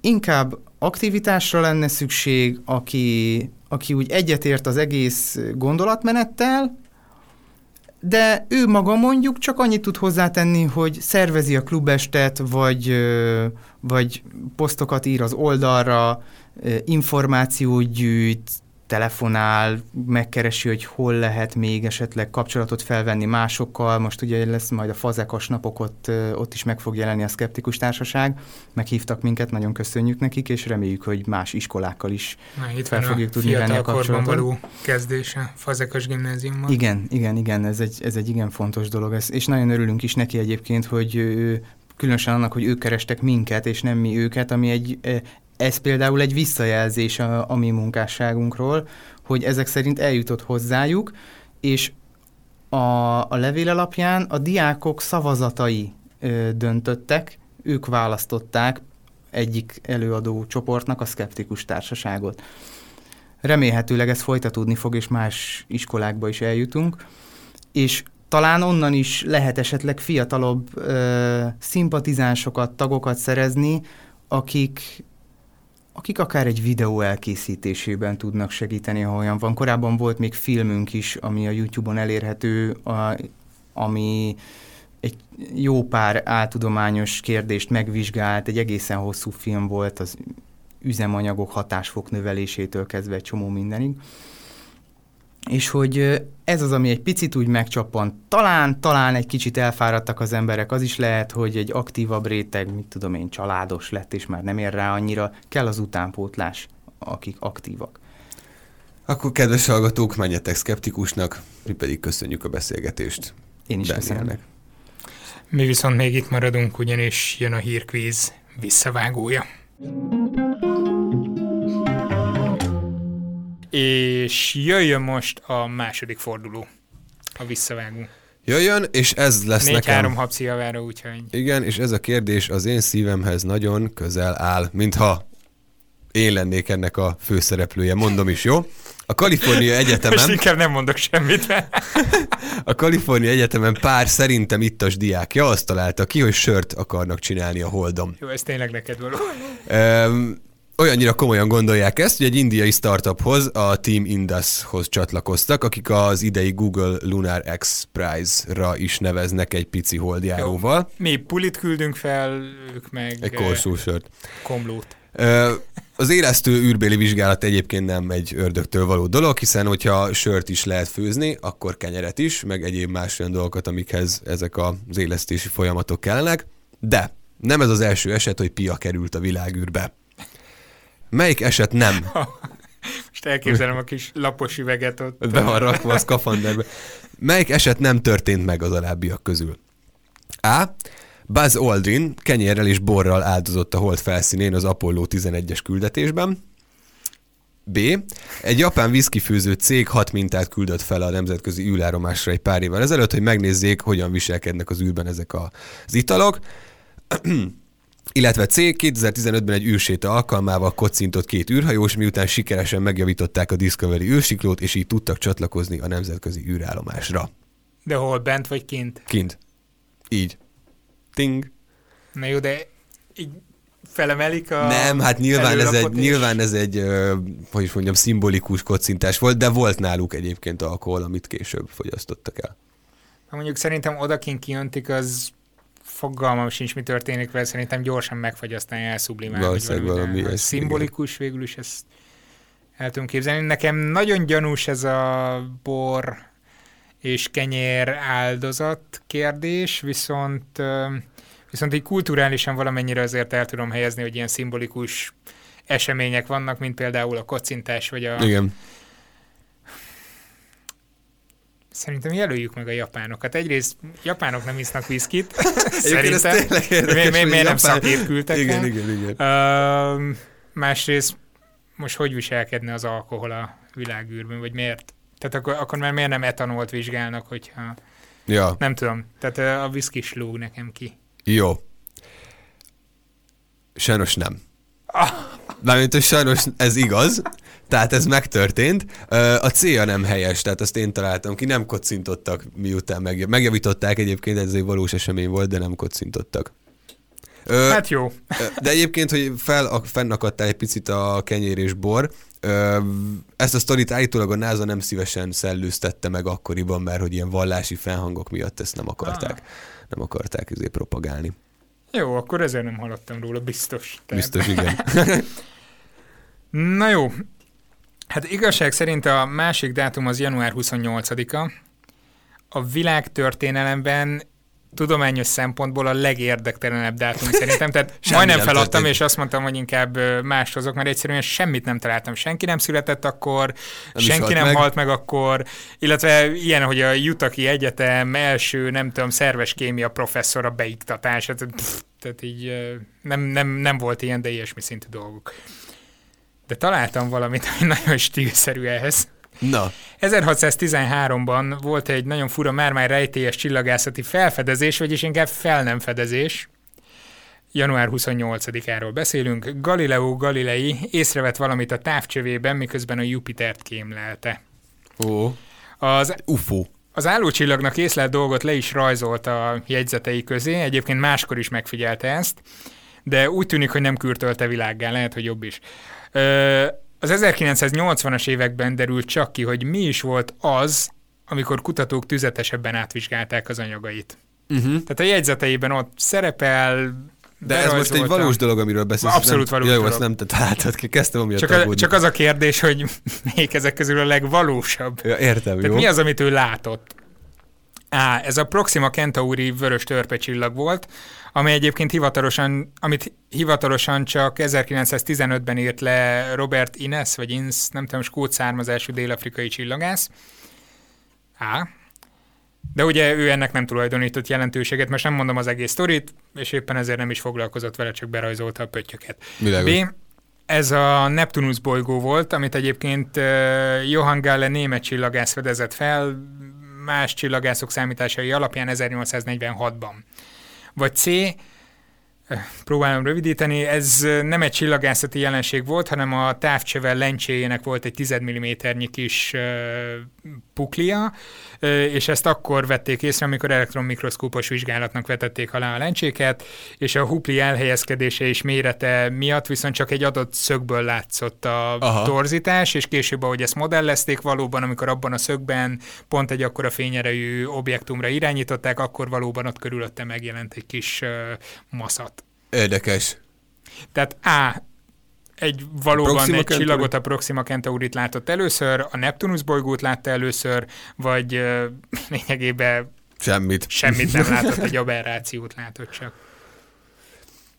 Inkább aktivitásra lenne szükség, aki, aki úgy egyetért az egész gondolatmenettel, de ő maga mondjuk csak annyit tud hozzátenni, hogy szervezi a klubestet, vagy, vagy posztokat ír az oldalra, információt gyűjt, telefonál, megkeresi, hogy hol lehet még esetleg kapcsolatot felvenni másokkal. Most ugye lesz majd a fazekas napok, ott, ott is meg fog jelenni a Skeptikus Társaság. Meghívtak minket, nagyon köszönjük nekik, és reméljük, hogy más iskolákkal is Na, itt fel fogjuk tudni venni a kapcsolatot. való kezdése Fazekas gimnáziumban. Igen, igen, igen, ez egy, ez egy igen fontos dolog, ez, és nagyon örülünk is neki egyébként, hogy különösen annak, hogy ők kerestek minket, és nem mi őket, ami egy ez például egy visszajelzés a, a mi munkásságunkról, hogy ezek szerint eljutott hozzájuk, és a, a levél alapján a diákok szavazatai ö, döntöttek, ők választották egyik előadó csoportnak a szkeptikus társaságot. Remélhetőleg ez folytatódni fog, és más iskolákba is eljutunk, és talán onnan is lehet esetleg fiatalabb ö, szimpatizánsokat, tagokat szerezni, akik akik akár egy videó elkészítésében tudnak segíteni, ha olyan van. Korábban volt még filmünk is, ami a YouTube-on elérhető, a, ami egy jó pár áltudományos kérdést megvizsgált, egy egészen hosszú film volt az üzemanyagok hatásfok növelésétől kezdve egy csomó mindenig és hogy ez az, ami egy picit úgy megcsappan. Talán, talán egy kicsit elfáradtak az emberek, az is lehet, hogy egy aktívabb réteg, mit tudom én, családos lett, és már nem ér rá annyira, kell az utánpótlás, akik aktívak. Akkor kedves hallgatók, menjetek szkeptikusnak, mi pedig köszönjük a beszélgetést. Én is köszönöm. Mi viszont még itt maradunk, ugyanis jön a hírkvíz visszavágója. És jöjjön most a második forduló, a visszavágó. Jöjjön, és ez lesz Négy nekem... három habci javára, úgyhogy... Igen, és ez a kérdés az én szívemhez nagyon közel áll, mintha én lennék ennek a főszereplője, mondom is, jó? A Kalifornia Egyetemen... Most inkább nem mondok semmit. a Kalifornia Egyetemen pár szerintem ittas diákja azt találta ki, hogy sört akarnak csinálni a holdom. Jó, ez tényleg neked való. Um, olyannyira komolyan gondolják ezt, hogy egy indiai startuphoz, a Team Indushoz csatlakoztak, akik az idei Google Lunar X Prize-ra is neveznek egy pici holdjáróval. Jó. Mi pulit küldünk fel, ők meg... Egy korszúsört. Komlót. Az élesztő űrbéli vizsgálat egyébként nem egy ördögtől való dolog, hiszen hogyha sört is lehet főzni, akkor kenyeret is, meg egyéb más olyan dolgokat, amikhez ezek az élesztési folyamatok kellenek. De nem ez az első eset, hogy pia került a világűrbe. Melyik eset nem? Most elképzelem a kis lapos üveget ott. Be van rakva a szkafanderbe. Melyik eset nem történt meg az alábbiak közül? A. Buzz Aldrin kenyérrel és borral áldozott a hold felszínén az Apollo 11-es küldetésben. B. Egy japán viszkifőző cég hat mintát küldött fel a nemzetközi űrállomásra egy pár évvel ezelőtt, hogy megnézzék, hogyan viselkednek az űrben ezek az italok illetve C 2015-ben egy űrséta alkalmával kocintott két űrhajós, miután sikeresen megjavították a Discovery űrsiklót, és így tudtak csatlakozni a nemzetközi űrállomásra. De hol, bent vagy kint? Kint. Így. Ting. Na jó, de így felemelik a Nem, hát nyilván ez egy, nyilván ez egy, hogy is mondjam, szimbolikus kocintás volt, de volt náluk egyébként alkohol, amit később fogyasztottak el. Ha mondjuk szerintem odakint kijöntik, az fogalmam sincs, mi történik vele, szerintem gyorsan megfagy, aztán elszublimál. Valószínűleg valami ez, Szimbolikus igen. végül is ezt el tudom képzelni. Nekem nagyon gyanús ez a bor és kenyér áldozat kérdés, viszont viszont így kulturálisan valamennyire azért el tudom helyezni, hogy ilyen szimbolikus események vannak, mint például a kocintás, vagy a, Igen. Szerintem jelöljük meg a japánokat. Egyrészt japánok nem isznak viszkit, szerintem. Miért, miért, miért nem szakért küldtek igen, igen, igen. Uh, másrészt most hogy viselkedne az alkohol a világűrben, vagy miért? Tehát akkor, akkor már miért nem etanolt vizsgálnak, hogyha... Ja, Nem tudom. Tehát a viszki slúg nekem ki. jó. Sajnos nem. Mármint, hogy sajnos ez igaz, tehát ez megtörtént. A célja nem helyes, tehát azt én találtam ki, nem kocintottak miután megjav- megjavították egyébként, ez egy valós esemény volt, de nem kocintottak. Ö, Hát jó. De egyébként, hogy fel, fennakadtál egy picit a kenyér és bor, ö, ezt a sztorit állítólag a NASA nem szívesen szellőztette meg akkoriban, mert hogy ilyen vallási felhangok miatt ezt nem akarták, nem akarták ezért propagálni. Jó, akkor ezért nem hallottam róla, biztos. Tehát- Biztos, igen. Na jó. Hát igazság szerint a másik dátum az január 28-a. A világ történelemben tudományos szempontból a legérdektelenebb dátum szerintem. Tehát Semmi majdnem nem feladtam, történt. és azt mondtam, hogy inkább ö, mást hozok, mert egyszerűen semmit nem találtam. Senki nem született akkor, is senki nem meg. halt meg akkor, illetve ilyen, hogy a Jutaki Egyetem első, nem tudom, szerves kémia professzora beiktatása. Tehát, pff, tehát így nem, nem, nem volt ilyen, de ilyesmi szintű dolgok. De találtam valamit, ami nagyon stílszerű ehhez. Na, 1613-ban volt egy nagyon fura, már-már rejtélyes csillagászati felfedezés, vagyis inkább fel nem fedezés. Január 28-áról beszélünk. Galileo Galilei észrevett valamit a távcsövében, miközben a Jupitert kémlelte. ó, Az UFO. az állócsillagnak észlelt dolgot le is rajzolt a jegyzetei közé, egyébként máskor is megfigyelte ezt, de úgy tűnik, hogy nem kürtölte világgá, lehet, hogy jobb is. Az 1980-as években derült csak ki, hogy mi is volt az, amikor kutatók tüzetesebben átvizsgálták az anyagait. Uh-huh. Tehát a jegyzeteiben ott szerepel, De ez most egy valós dolog, amiről beszélsz. Abszolút nem, valós ja, jó, dolog. azt nem te találtad ki, kezdtem amiatt Csak, a, csak az a kérdés, hogy melyik ezek közül a legvalósabb. Ja, értem, Tehát jó. mi az, amit ő látott? Á, ez a Proxima Centauri vörös törpecsillag volt, ami egyébként hivatalosan, amit hivatalosan csak 1915-ben írt le Robert Innes, vagy Innes, nem tudom, skót származású dél-afrikai csillagász. Á. De ugye ő ennek nem tulajdonított jelentőséget, most nem mondom az egész sztorit, és éppen ezért nem is foglalkozott vele, csak berajzolta a pöttyöket. Világos. B. Ez a Neptunus bolygó volt, amit egyébként Johann Galle német csillagász fedezett fel, más csillagászok számításai alapján 1846-ban. Vagy C. Próbálom rövidíteni, ez nem egy csillagászati jelenség volt, hanem a távcsöve lencséjének volt egy 10 mm kis puklia, és ezt akkor vették észre, amikor elektronmikroszkópos vizsgálatnak vetették alá a lencséket, és a hupli elhelyezkedése és mérete miatt viszont csak egy adott szögből látszott a Aha. Torzítás, és később, ahogy ezt modellezték valóban, amikor abban a szögben pont egy akkora fényerejű objektumra irányították, akkor valóban ott körülötte megjelent egy kis maszat. Érdekes. Tehát A, egy valóban Proxima egy Centauri? csillagot a Proxima Centaurit látott először, a Neptunus bolygót látta először, vagy uh, lényegében Semmit. semmit nem látott, egy aberrációt látott csak.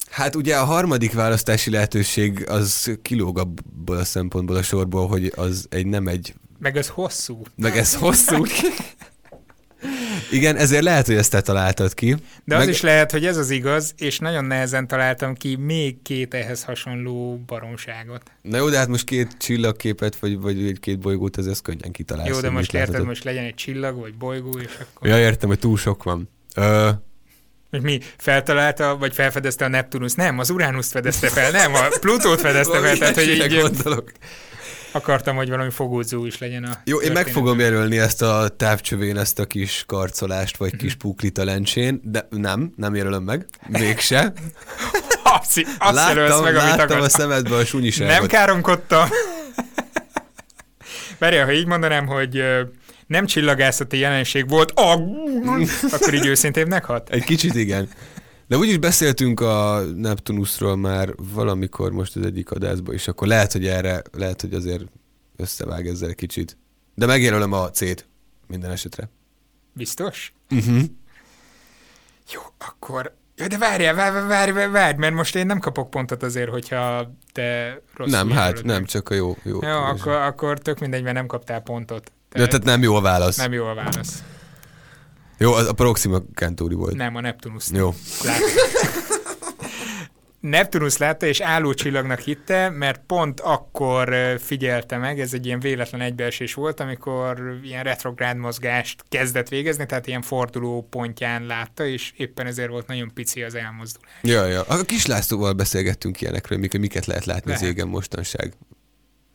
Hát ugye a harmadik választási lehetőség az kilóg abból a szempontból a sorból, hogy az egy nem egy, Meg az hosszú. meg ez hosszú. Igen, ezért lehet, hogy ezt te találtad ki. De az Meg- is lehet, hogy ez az igaz, és nagyon nehezen találtam ki még két ehhez hasonló baromságot. Na jó, de hát most két csillagképet, vagy, vagy egy két bolygót, ez, ez könnyen kitalálsz. Jó, de most érted, láthatod. most legyen egy csillag, vagy bolygó, és akkor... Ja, értem, hogy túl sok van. Ö, Hogy mi feltalálta, vagy felfedezte a Neptunus? Nem, az Uranuszt fedezte fel, nem, a Plutót fedezte fel, tehát hogy így gondolok. Akartam, hogy valami fogódzó is legyen a Jó, én meg fogom jelölni ezt a távcsövén, ezt a kis karcolást, vagy Mhm. kis puklit a lencsén, de nem, nem jelölöm meg, mégse. Azt, azt jelölsz meg, amit láttam a szemedbe a sunyiságot. Nem káromkodtam. Várjál, ha így mondanám, hogy nem csillagászati jelenség volt, ah, akkor így őszintébbnek hat? Egy kicsit igen. De úgyis beszéltünk a Neptunusról már valamikor most az egyik adásban, és akkor lehet, hogy erre, lehet, hogy azért összevág ezzel kicsit. De megjelölöm a C-t minden esetre. Biztos? Uh-huh. Jó, akkor... Ja, de várjál, várj, várj, várj, várj, mert most én nem kapok pontot azért, hogyha te rosszul Nem, hát jelölöd nem, csak a jó. Jó, Jó, akkor, akkor tök mindegy, mert nem kaptál pontot. Te, Ja, tehát nem jó a válasz. nem jó a válasz. Jó, az a Proxima Centauri volt. Nem, a Neptunus. Jó. Látod. Neptunus látta, és állócsillagnak hitte, mert pont akkor figyelte meg, ez egy ilyen véletlen egybeesés volt, amikor ilyen retrográd mozgást kezdett végezni, tehát ilyen forduló pontján látta, és éppen ezért volt nagyon pici az elmozdulás. Ja, ja. A kis Lászlóval beszélgettünk ilyenekről, miket, miket lehet látni lehet. az égen mostanság.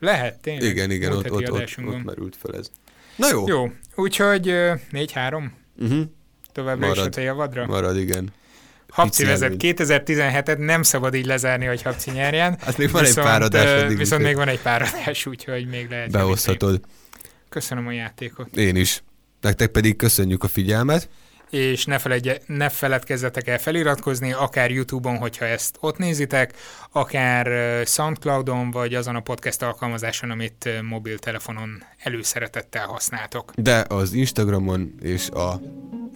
Lehet, tényleg. Igen, igen, ott, ott, ott, ott merült fel ez. Na jó. Jó, úgyhogy 4-3. Uh-huh. Továbbra marad, is a javadra? Marad, igen. Habci vezet 2017-et, nem szabad így lezárni, hogy Habci nyerjen. Hát még van viszont, egy pár adás. Viszont még van egy pár adás, úgyhogy még lehet. Behozhatod. Köszönöm a játékot. Én is. Nektek pedig köszönjük a figyelmet és ne, feledje, ne feledkezzetek el feliratkozni, akár YouTube-on, hogyha ezt ott nézitek, akár Soundcloud-on, vagy azon a podcast alkalmazáson, amit mobiltelefonon előszeretettel használtok. De az Instagramon és a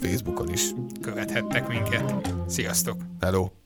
Facebookon is. Követhettek minket. Sziasztok! Hello!